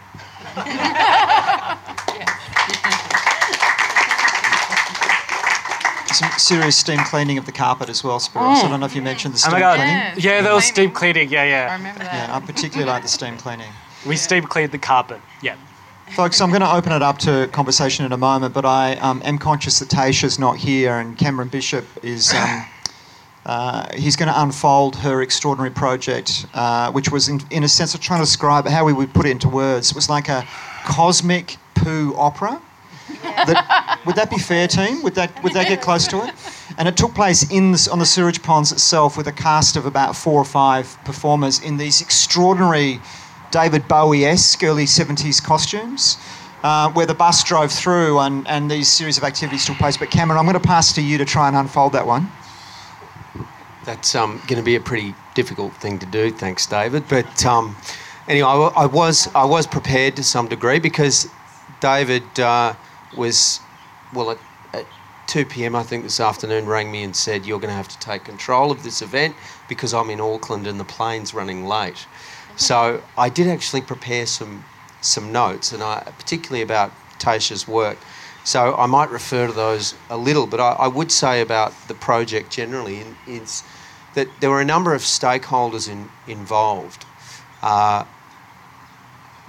Some serious steam cleaning of the carpet as well, Spiros. I don't know if you mentioned the Oh steam my god! cleaning. Yeah, Yeah, there was steam steam cleaning. Yeah, yeah. I yeah. remember that. Yeah, I particularly like the steam cleaning. We steam cleaned the carpet. Yeah. Folks, I'm going to open it up to conversation in a moment, but I um, am conscious that Tasha's not here and Cameron Bishop is. Um, uh, he's going to unfold her extraordinary project, uh, which was, in, in a sense, I'm trying to describe how we would put it into words. It was like a cosmic poo opera. That, would that be fair, team? Would that would that get close to it? And it took place in on the sewage ponds itself with a cast of about four or five performers in these extraordinary David Bowie-esque early 70s costumes, uh, where the bus drove through and, and these series of activities took place. But Cameron, I'm going to pass to you to try and unfold that one. That's um, going to be a pretty difficult thing to do. Thanks, David. But um, anyway, I, I was I was prepared to some degree because David uh, was well at, at 2 p.m. I think this afternoon rang me and said you're going to have to take control of this event because I'm in Auckland and the plane's running late. So I did actually prepare some some notes, and I particularly about Tasha's work. So I might refer to those a little, but I, I would say about the project generally is that there were a number of stakeholders in, involved. Uh,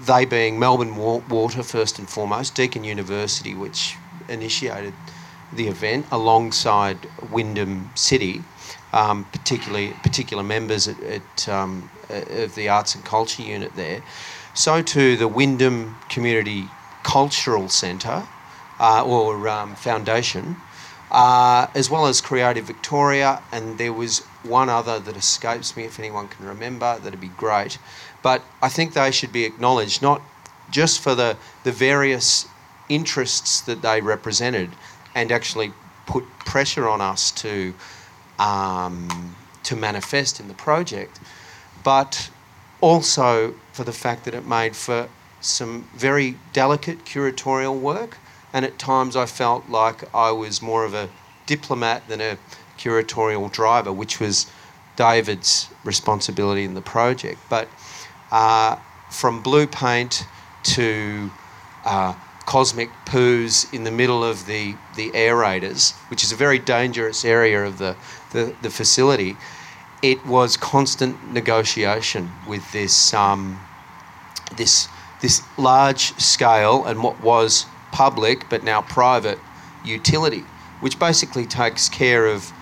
they being Melbourne Water first and foremost, Deakin University, which initiated the event alongside Wyndham City, um, particularly particular members at, at um, of the Arts and Culture Unit there. So too the Wyndham Community Cultural Centre uh, or um, Foundation, uh, as well as Creative Victoria, and there was one other that escapes me. If anyone can remember, that'd be great. But I think they should be acknowledged not just for the the various interests that they represented, and actually put pressure on us to um, to manifest in the project, but also for the fact that it made for some very delicate curatorial work, and at times I felt like I was more of a diplomat than a curatorial driver, which was David's responsibility in the project. But uh, from blue paint to uh, cosmic poos in the middle of the, the aerators, which is a very dangerous area of the, the, the facility, it was constant negotiation with this, um, this, this large scale and what was public but now private utility, which basically takes care of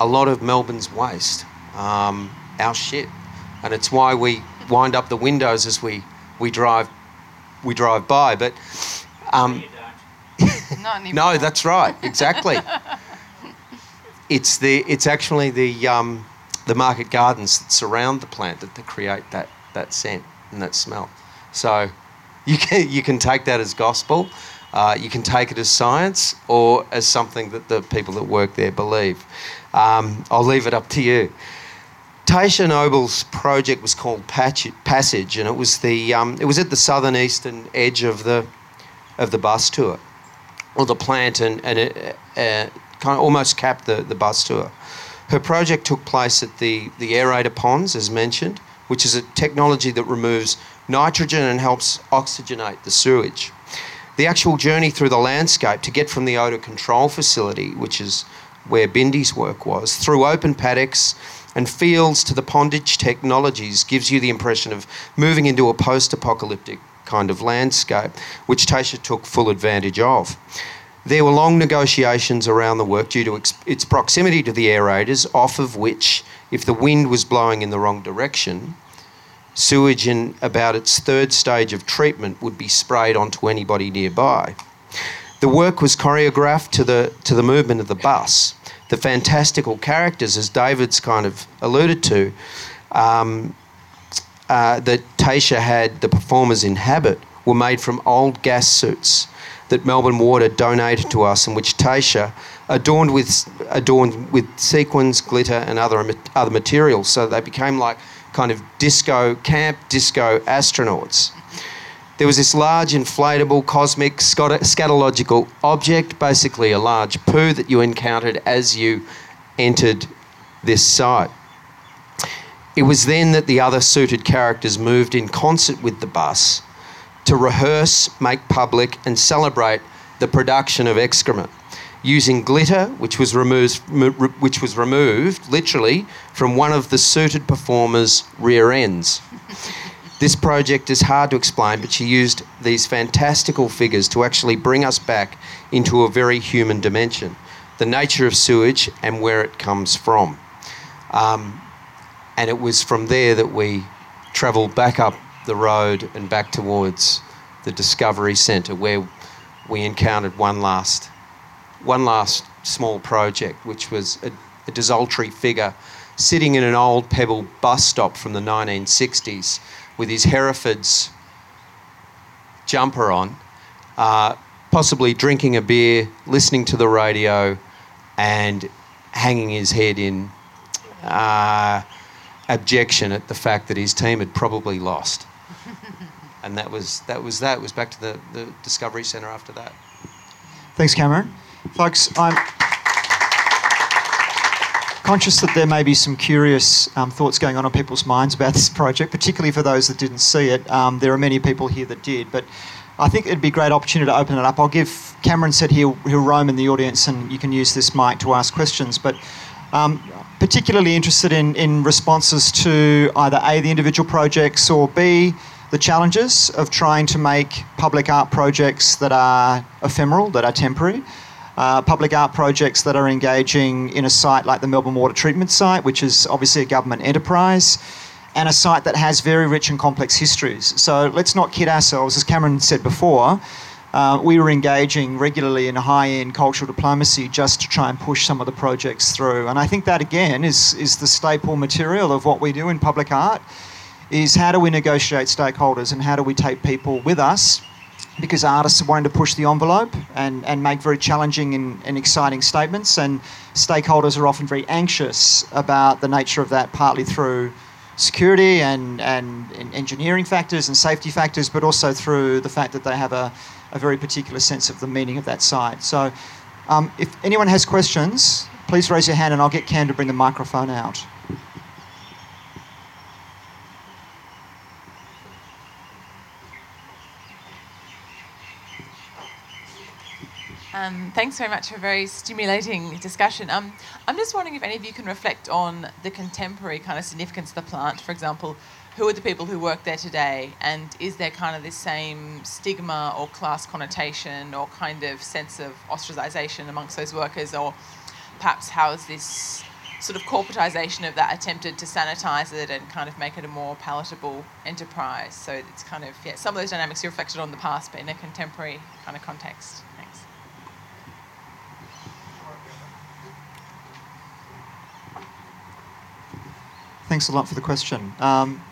a lot of Melbourne's waste, um, our shit. And it's why we wind up the windows as we, we drive we drive by. But um, (laughs) (laughs) no, that's right, exactly. (laughs) it's the it's actually the um, the market gardens that surround the plant that, that create that that scent and that smell. So you can you can take that as gospel. Uh, you can take it as science or as something that the people that work there believe. Um, I'll leave it up to you. Tasha Noble's project was called Passage, and it was the um, it was at the southern eastern edge of the of the bus tour, or the plant, and and it uh, kind of almost capped the, the bus tour. Her project took place at the the aerator ponds, as mentioned, which is a technology that removes nitrogen and helps oxygenate the sewage. The actual journey through the landscape to get from the odour control facility, which is where Bindi's work was, through open paddocks and fields to the pondage technologies gives you the impression of moving into a post apocalyptic kind of landscape, which Tasha took full advantage of. There were long negotiations around the work due to its proximity to the aerators, off of which, if the wind was blowing in the wrong direction, sewage in about its third stage of treatment would be sprayed onto anybody nearby. The work was choreographed to the, to the movement of the bus the fantastical characters, as David's kind of alluded to, um, uh, that Tasha had the performers inhabit were made from old gas suits that Melbourne Water donated to us, and which Tasha adorned with adorned with sequins, glitter, and other other materials, so they became like kind of disco camp disco astronauts. There was this large inflatable cosmic scatological object, basically a large poo that you encountered as you entered this site. It was then that the other suited characters moved in concert with the bus to rehearse, make public, and celebrate the production of excrement using glitter, which was removed, which was removed literally from one of the suited performers' rear ends. This project is hard to explain, but she used these fantastical figures to actually bring us back into a very human dimension the nature of sewage and where it comes from. Um, and it was from there that we travelled back up the road and back towards the Discovery Centre, where we encountered one last, one last small project, which was a, a desultory figure sitting in an old pebble bus stop from the 1960s with his Herefords jumper on, uh, possibly drinking a beer, listening to the radio, and hanging his head in uh, abjection at the fact that his team had probably lost. and that was that was that. It was back to the, the Discovery Centre after that. Thanks, Cameron. Folks, I'm conscious that there may be some curious um, thoughts going on in people's minds about this project, particularly for those that didn't see it. Um, there are many people here that did, but I think it'd be a great opportunity to open it up. I'll give Cameron said he'll, he'll roam in the audience and you can use this mic to ask questions, but um, particularly interested in, in responses to either A, the individual projects, or B, the challenges of trying to make public art projects that are ephemeral, that are temporary. Uh, public art projects that are engaging in a site like the Melbourne Water Treatment Site, which is obviously a government enterprise, and a site that has very rich and complex histories. So let's not kid ourselves, as Cameron said before, uh, we were engaging regularly in high end cultural diplomacy just to try and push some of the projects through. And I think that, again, is, is the staple material of what we do in public art is how do we negotiate stakeholders and how do we take people with us because artists are wanting to push the envelope and, and make very challenging and, and exciting statements and stakeholders are often very anxious about the nature of that partly through security and, and, engineering factors and safety factors but also through the fact that they have a, a very particular sense of the meaning of that site. So, um, if anyone has questions, please raise your hand and I'll get Cam to bring the microphone out. Um, thanks very much for a very stimulating discussion. Um, I'm just wondering if any of you can reflect on the contemporary kind of significance of the plant. For example, who are the people who work there today, and is there kind of this same stigma or class connotation or kind of sense of ostracization amongst those workers, or perhaps how is this sort of corporatization of that attempted to sanitize it and kind of make it a more palatable enterprise? So it's kind of yeah, some of those dynamics you reflected on the past, but in a contemporary kind of context. Thanks. A lot for the question. Um,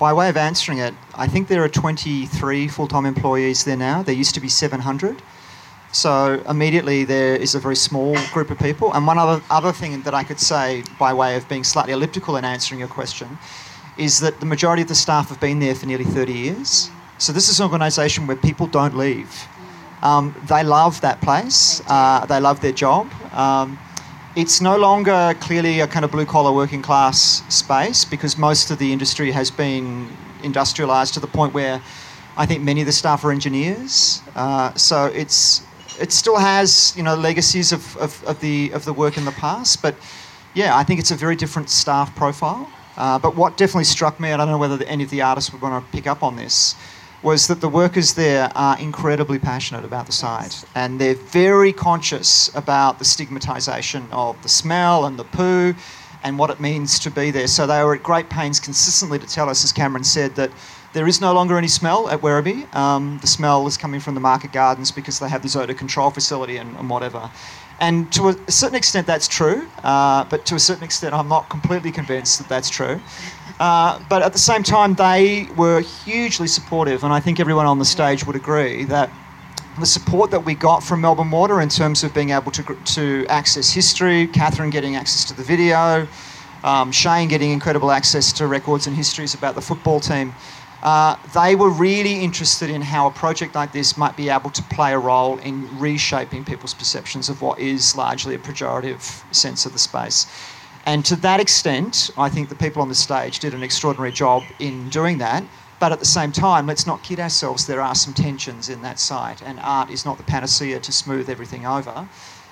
by way of answering it, I think there are 23 full time employees there now. There used to be 700. So immediately there is a very small group of people. And one other, other thing that I could say, by way of being slightly elliptical in answering your question, is that the majority of the staff have been there for nearly 30 years. So this is an organisation where people don't leave. Um, they love that place. Uh, they love their job. Um, it's no longer clearly a kind of blue collar working class space because most of the industry has been industrialized to the point where I think many of the staff are engineers. Uh, so it's it still has you know legacies of, of, of, the of the work in the past, but yeah, I think it's a very different staff profile. Uh, but what definitely struck me, and I don't know whether any of the artists would want to pick up on this, was that the workers there are incredibly passionate about the site and they're very conscious about the stigmatisation of the smell and the poo and what it means to be there. So they were at great pains consistently to tell us, as Cameron said, that there is no longer any smell at Werribee. Um, the smell is coming from the market gardens because they have this odour control facility and, and whatever. And to a certain extent, that's true, uh, but to a certain extent, I'm not completely convinced that that's true. Uh, but at the same time, they were hugely supportive, and I think everyone on the stage would agree that the support that we got from Melbourne Water in terms of being able to, to access history, Catherine getting access to the video, um, Shane getting incredible access to records and histories about the football team. Uh, they were really interested in how a project like this might be able to play a role in reshaping people's perceptions of what is largely a pejorative sense of the space. And to that extent, I think the people on the stage did an extraordinary job in doing that. But at the same time, let's not kid ourselves, there are some tensions in that site, and art is not the panacea to smooth everything over.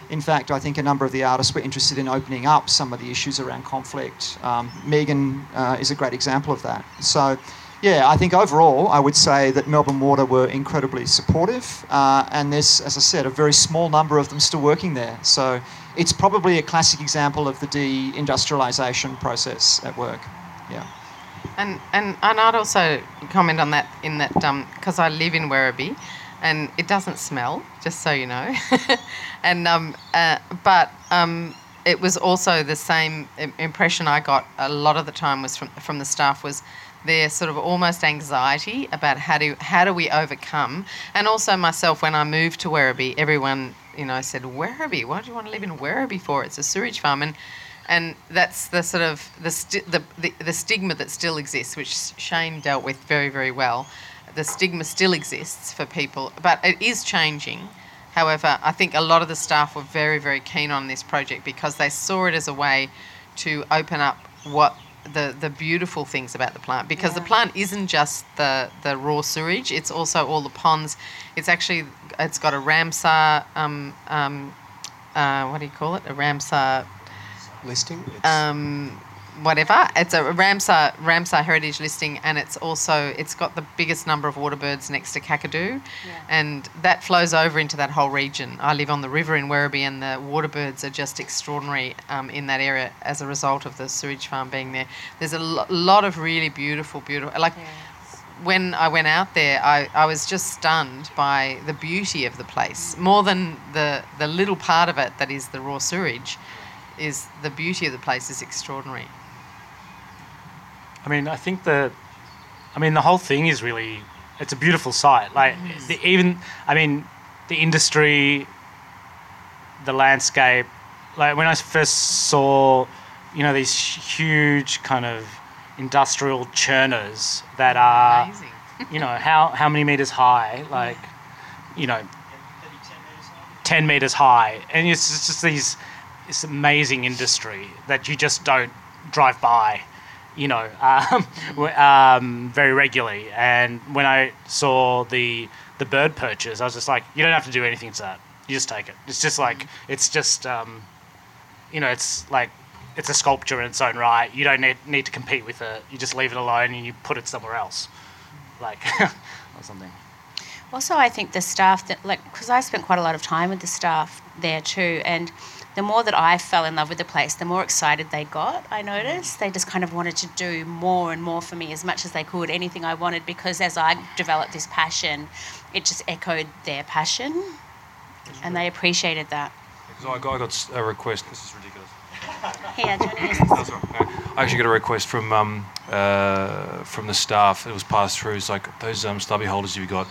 In fact, I think a number of the artists were interested in opening up some of the issues around conflict. Um, Megan uh, is a great example of that. So, yeah, I think overall, I would say that Melbourne Water were incredibly supportive, uh, and there's, as I said, a very small number of them still working there. So, it's probably a classic example of the deindustrialisation process at work. Yeah. And and and I'd also comment on that in that because um, I live in Werribee, and it doesn't smell, just so you know. (laughs) and um, uh, but um, it was also the same impression I got a lot of the time was from from the staff was their sort of almost anxiety about how do how do we overcome, and also myself when I moved to Werribee, everyone you know I said Werribee, why do you want to live in Werribee for? It's a sewage farm, and and that's the sort of the, sti- the, the, the stigma that still exists, which Shane dealt with very very well. The stigma still exists for people, but it is changing. However, I think a lot of the staff were very very keen on this project because they saw it as a way to open up what the the beautiful things about the plant because yeah. the plant isn't just the the raw sewage it's also all the ponds it's actually it's got a ramsar um, um, uh, what do you call it a ramsar listing um, whatever. It's a Ramsar Ramsar heritage listing, and it's also it's got the biggest number of water birds next to Kakadu, and that flows over into that whole region. I live on the river in Werribee, and the water birds are just extraordinary um, in that area as a result of the sewage farm being there. There's a lo- lot of really beautiful, beautiful like. When I went out there, I, I was just stunned by the beauty of the place. More than the, the little part of it that is the raw sewage, is the beauty of the place is extraordinary. I mean, I think the, I mean, the whole thing is really, it's a beautiful site. Like mm-hmm. the, even, I mean, the industry, the landscape. Like when I first saw, you know, these huge kind of industrial churners that are, Amazing. (laughs) you know, how how many meters high? Like, you know, 10 meters high. And it's just, just these this amazing industry that you just don't drive by you know (laughs) um, um, very regularly. And when i saw the the bird perches i was just like you don't have to do anything to that. You just take it. It's just like it's just um, you know it's like it's a sculpture in its own right you don't need, need to compete with it you just leave it alone and you put it somewhere else like (laughs) or something Also, I think the staff that, like, because I spent quite a lot of time with the staff there too, and the more that I fell in love with the place, the more excited they got. I noticed they just kind of wanted to do more and more for me as much as they could, anything I wanted, because as I developed this passion, it just echoed their passion, and they appreciated that. Because I got, I got s- a request. This is ridiculous. Here, do you want to use this? That's all right. I actually got a request from um, uh, from the staff. It was passed through. It's like those um, stubby holders you've got.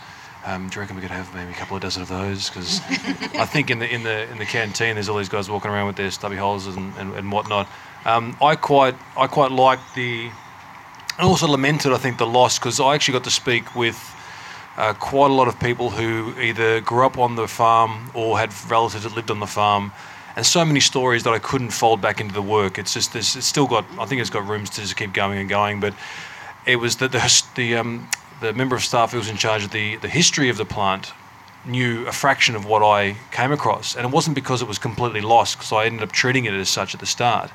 Um, do you reckon we could have maybe a couple of dozen of those? Because (laughs) I think in the in the in the canteen, there's all these guys walking around with their stubby holders and, and, and whatnot. Um, I quite I quite like the. I also lamented I think the loss because I actually got to speak with uh, quite a lot of people who either grew up on the farm or had relatives that lived on the farm, and so many stories that I couldn't fold back into the work. It's just there's, it's still got I think it's got rooms to just keep going and going, but it was that the his- the um, the member of staff who was in charge of the the history of the plant knew a fraction of what I came across, and it wasn't because it was completely lost because I ended up treating it as such at the start,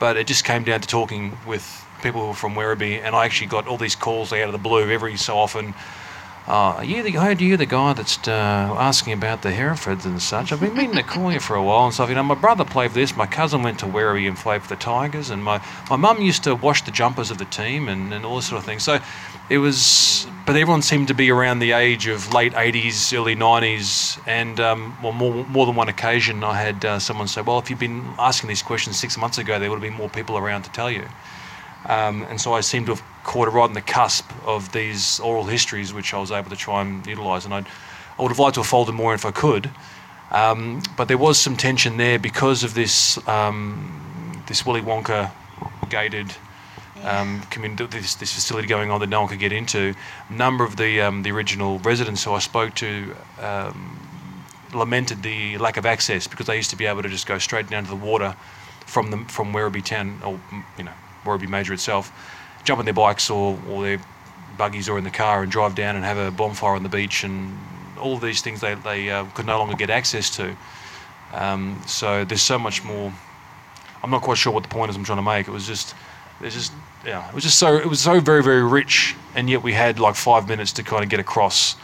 but it just came down to talking with people who were from Werribee, and I actually got all these calls out of the blue every so often. Uh, are you the guy? you the guy that's uh, asking about the Herefords and such? I've been meaning to call you for a while and stuff. You know, my brother played for this. My cousin went to Werribee and played for the Tigers, and my my mum used to wash the jumpers of the team and, and all this sort of thing. So it was, but everyone seemed to be around the age of late 80s, early 90s, and um, well, more more than one occasion, I had uh, someone say, "Well, if you'd been asking these questions six months ago, there would have been more people around to tell you." Um, and so I seem to have caught it right on the cusp of these oral histories, which I was able to try and utilise. And I'd, I would have liked to have folded more if I could, um, but there was some tension there because of this um, this Willy Wonka gated um, community, this, this facility going on that no one could get into. A number of the um, the original residents who I spoke to um, lamented the lack of access because they used to be able to just go straight down to the water from the from Werribee town or you know Werribee Major itself, jump on their bikes or, or their buggies or in the car and drive down and have a bonfire on the beach and all these things they, they uh, could no longer get access to. Um, so there's so much more. I'm not quite sure what the point is I'm trying to make. It was just there's just yeah it was just so it was so very very rich and yet we had like five minutes to kind of get across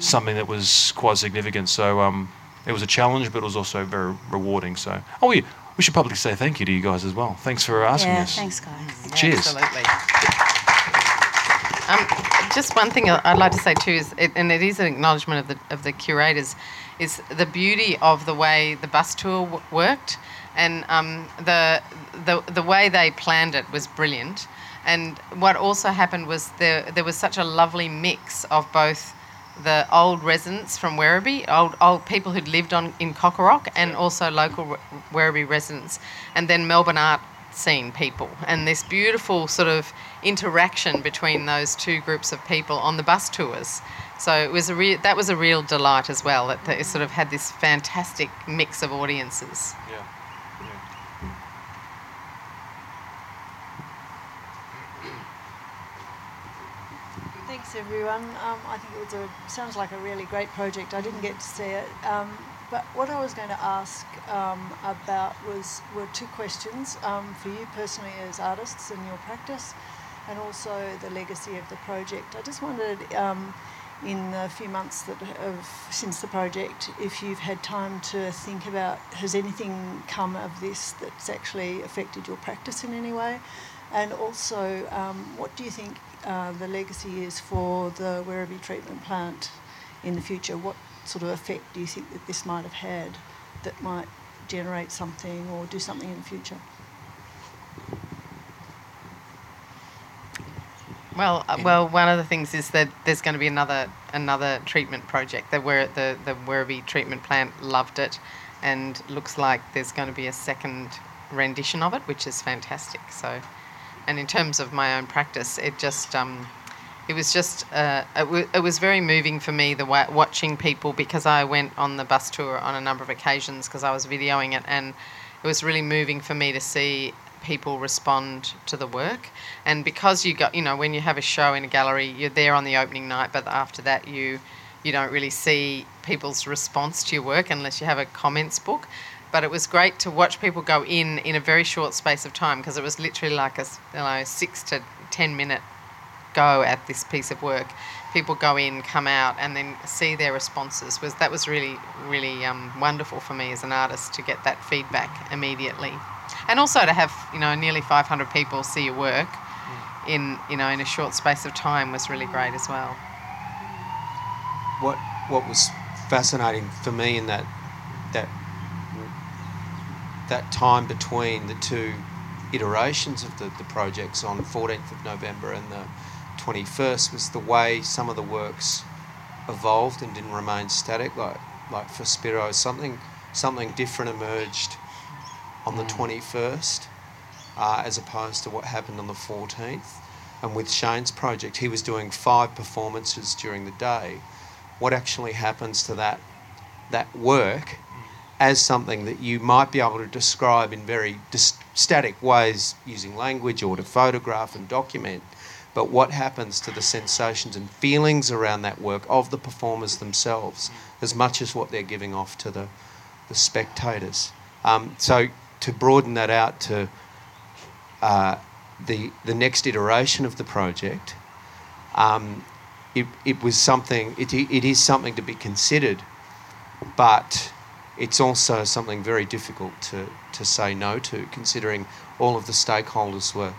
something that was quite significant. So um, it was a challenge, but it was also very rewarding. So oh we we should publicly say thank you to you guys as well. Thanks for asking Yeah, us. thanks, guys. Cheers. Absolutely. Um, just one thing I- I'd like to say too is, it, and it is an acknowledgement of the of the curators, is the beauty of the way the bus tour w- worked, and um, the the the way they planned it was brilliant. And what also happened was there there was such a lovely mix of both the old residents from Werribee, old old people who'd lived on in Cocoroc, and also local Werribee residents, and then Melbourne art scene people, and this beautiful sort of interaction between those two groups of people on the bus tours. So it was a real that was a real delight as well. That they sort of had this fantastic mix of audiences. Thanks everyone. Um, I think it was a sounds like a really great project. I didn't get to see it. Um, But what I was going to ask um, about was were two questions um, for you personally as artists in your practice, and also the legacy of the project. I just wondered, um, in the few months that have since the project, if you've had time to think about has anything come of this that's actually affected your practice in any way, and also um, what do you think uh, the legacy is for the Werribee treatment plant in the future? What sort of effect do you think that this might have had that might generate something or do something in the future? Well, uh, well, one of the things is that there's going to be another another treatment project. The where the the Werribee treatment plant loved it, and looks like there's going to be a second rendition of it, which is fantastic. So, and in terms of my own practice, it just um, it was just uh, it, w- it was very moving for me the wa- watching people because I went on the bus tour on a number of occasions because I was videoing it and it was really moving for me to see people respond to the work. And because you got you know when you have a show in a gallery you're there on the opening night but after that you you don't really see people's response to your work unless you have a comments book but it was great to watch people go in in a very short space of time because it was literally like a you know, six to ten minute go at this piece of work. People go in, come out, and then see their responses. Was that was really really um, wonderful for me as an artist to get that feedback immediately, and also to have you know nearly 500 people see your work in you know in a short space of time was really great as well. What what was fascinating for me in that that that time between the two iterations of the, the projects on 14th of November and the 21st was the way some of the works evolved and didn't remain static. Like like for Spiro, something something different emerged on the 21st uh, as opposed to what happened on the 14th. And with Shane's project, he was doing five performances during the day. What actually happens to that that work as something that you might be able to describe in very dis- static ways using language or to photograph and document. But what happens to the sensations and feelings around that work of the performers themselves, as much as what they're giving off to the, the spectators? Um, so to broaden that out to uh, the the next iteration of the project, um, it, it was something. It, it is something to be considered, but it's also something very difficult to, to say no to, considering all of the stakeholders were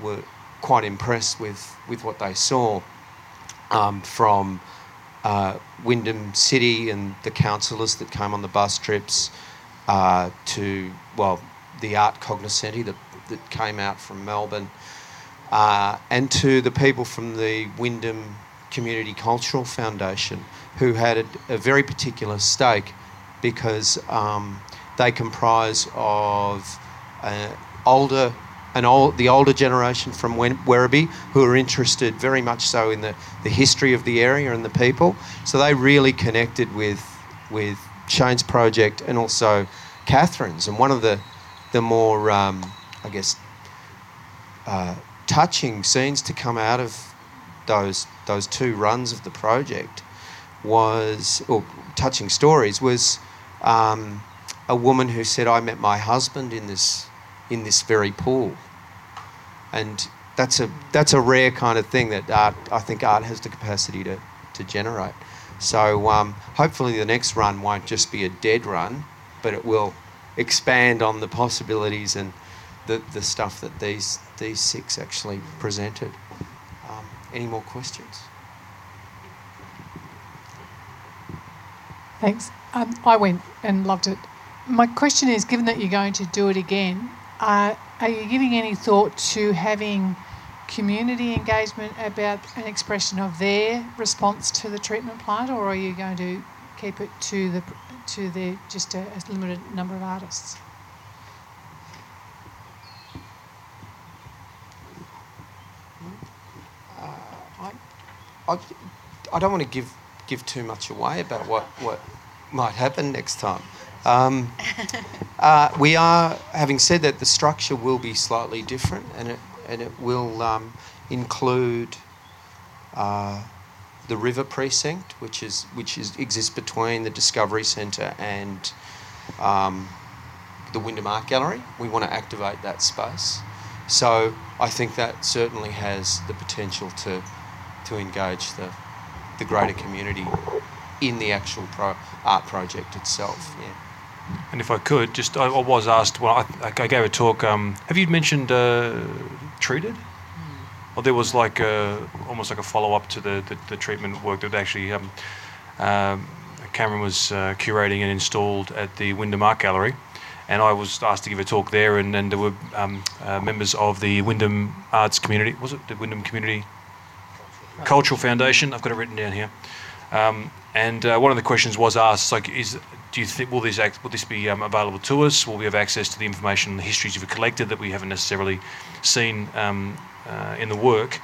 were quite impressed with, with what they saw um, from uh, Wyndham City and the councillors that came on the bus trips uh, to, well, the art cognoscenti that, that came out from Melbourne uh, and to the people from the Wyndham Community Cultural Foundation who had a, a very particular stake because um, they comprise of uh, older an old, the older generation from Werribee who are interested very much so in the, the history of the area and the people. So they really connected with with Shane's project and also Catherine's. And one of the the more um, I guess uh, touching scenes to come out of those those two runs of the project was or touching stories was um, a woman who said I met my husband in this in this very pool. And that's a that's a rare kind of thing that art I think art has the capacity to, to generate. So um, hopefully the next run won't just be a dead run, but it will expand on the possibilities and the, the stuff that these these six actually presented. Um, any more questions? Thanks. Um, I went and loved it. My question is, given that you're going to do it again, uh, are you giving any thought to having community engagement about an expression of their response to the treatment plant, or are you going to keep it to the to the just a, a limited number of artists? Uh, I, I, I don't want to give give too much away about what, what might happen next time. Um, (laughs) uh, we are, having said that, the structure will be slightly different, and it and it will um, include uh, the river precinct, which is which is exists between the Discovery Centre and um, the Wyndham Art Gallery. We want to activate that space. So I think that certainly has the potential to to engage the the greater community in the actual pro- art project itself. Yeah. And if I could, just I, I was asked. Well, I, I gave a talk. Um, have you mentioned uh, treated? Well, there was like a, almost like a follow up to the, the, the, treatment work that actually um, um, Cameron was uh, curating and installed at the Wyndham Art Gallery. And I was asked to give a talk there, and, and there were um, uh, members of the Wyndham Arts community. Was it the Wyndham Community Cultural Foundation? I've got it written down here. And uh, one of the questions was asked, like, is do you think will this act, will this be um, available to us? Will we have access to the information, and the histories you've collected that we haven't necessarily seen um, uh, in the work?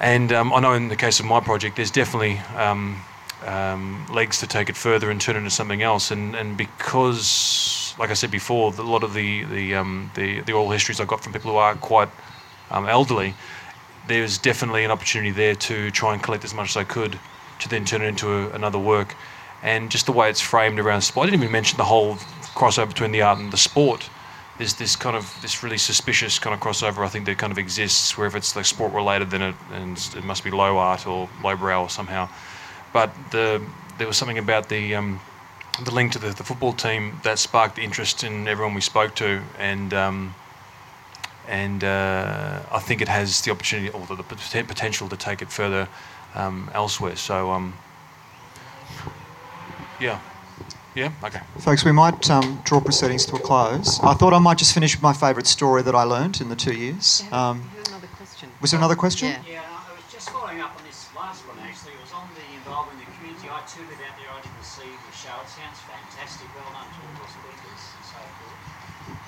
And um, I know in the case of my project, there's definitely um, um, legs to take it further and turn it into something else. And and because, like I said before, a lot of the the um, the, the oral histories I got from people who are quite elderly, there's definitely an opportunity there to try and collect as much as I could to then turn it into a, another work and just the way it's framed around sport. I didn't even mention the whole crossover between the art and the sport. There's this kind of this really suspicious kind of crossover. I think that kind of exists where if it's like sport related, then it and it must be low art or lowbrow or somehow. But the there was something about the um, the link to the, the, football team that sparked interest in everyone we spoke to, and um, and uh, I think it has the opportunity or the, the potential to take it further um, elsewhere. So um, yeah. Yeah, okay. Folks, we might um, draw proceedings to a close. I thought I might just finish with my favourite story that I learnt in the two years. Um, another question. Was there another question? Yeah. yeah, I was just following up on this last one actually. It was on the involvement in the community. I toured it out there, I didn't see the show. It sounds fantastic, well done to all the speakers and so forth.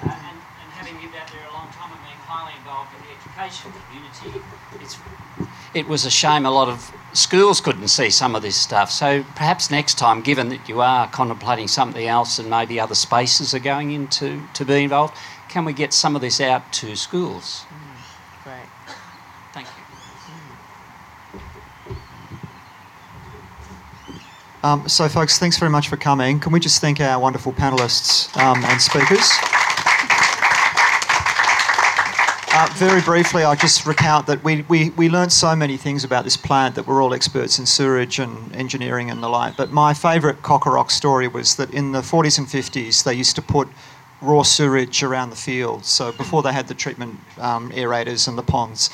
Uh, and, and having lived out there a long time and being highly involved in the education community, it's it was a shame a lot of schools couldn't see some of this stuff. So perhaps next time, given that you are contemplating something else and maybe other spaces are going into to be involved, can we get some of this out to schools? Mm, great. Thank you. Um, so, folks, thanks very much for coming. Can we just thank our wonderful panelists um, and speakers? Uh, very briefly, I'll just recount that we, we, we learned so many things about this plant that we're all experts in sewerage and engineering and the like. But my favourite Cocoroc story was that in the 40s and 50s, they used to put raw sewage around the fields. So before they had the treatment um, aerators and the ponds.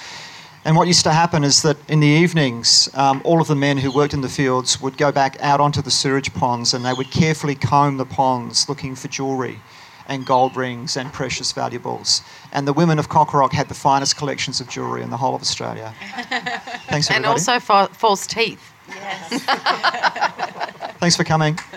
And what used to happen is that in the evenings, um, all of the men who worked in the fields would go back out onto the sewage ponds and they would carefully comb the ponds looking for jewellery and gold rings and precious valuables. And the women of Cocoroc had the finest collections of jewellery in the whole of Australia. (laughs) Thanks, everybody. And also fa- false teeth. Yes. (laughs) Thanks for coming. (laughs)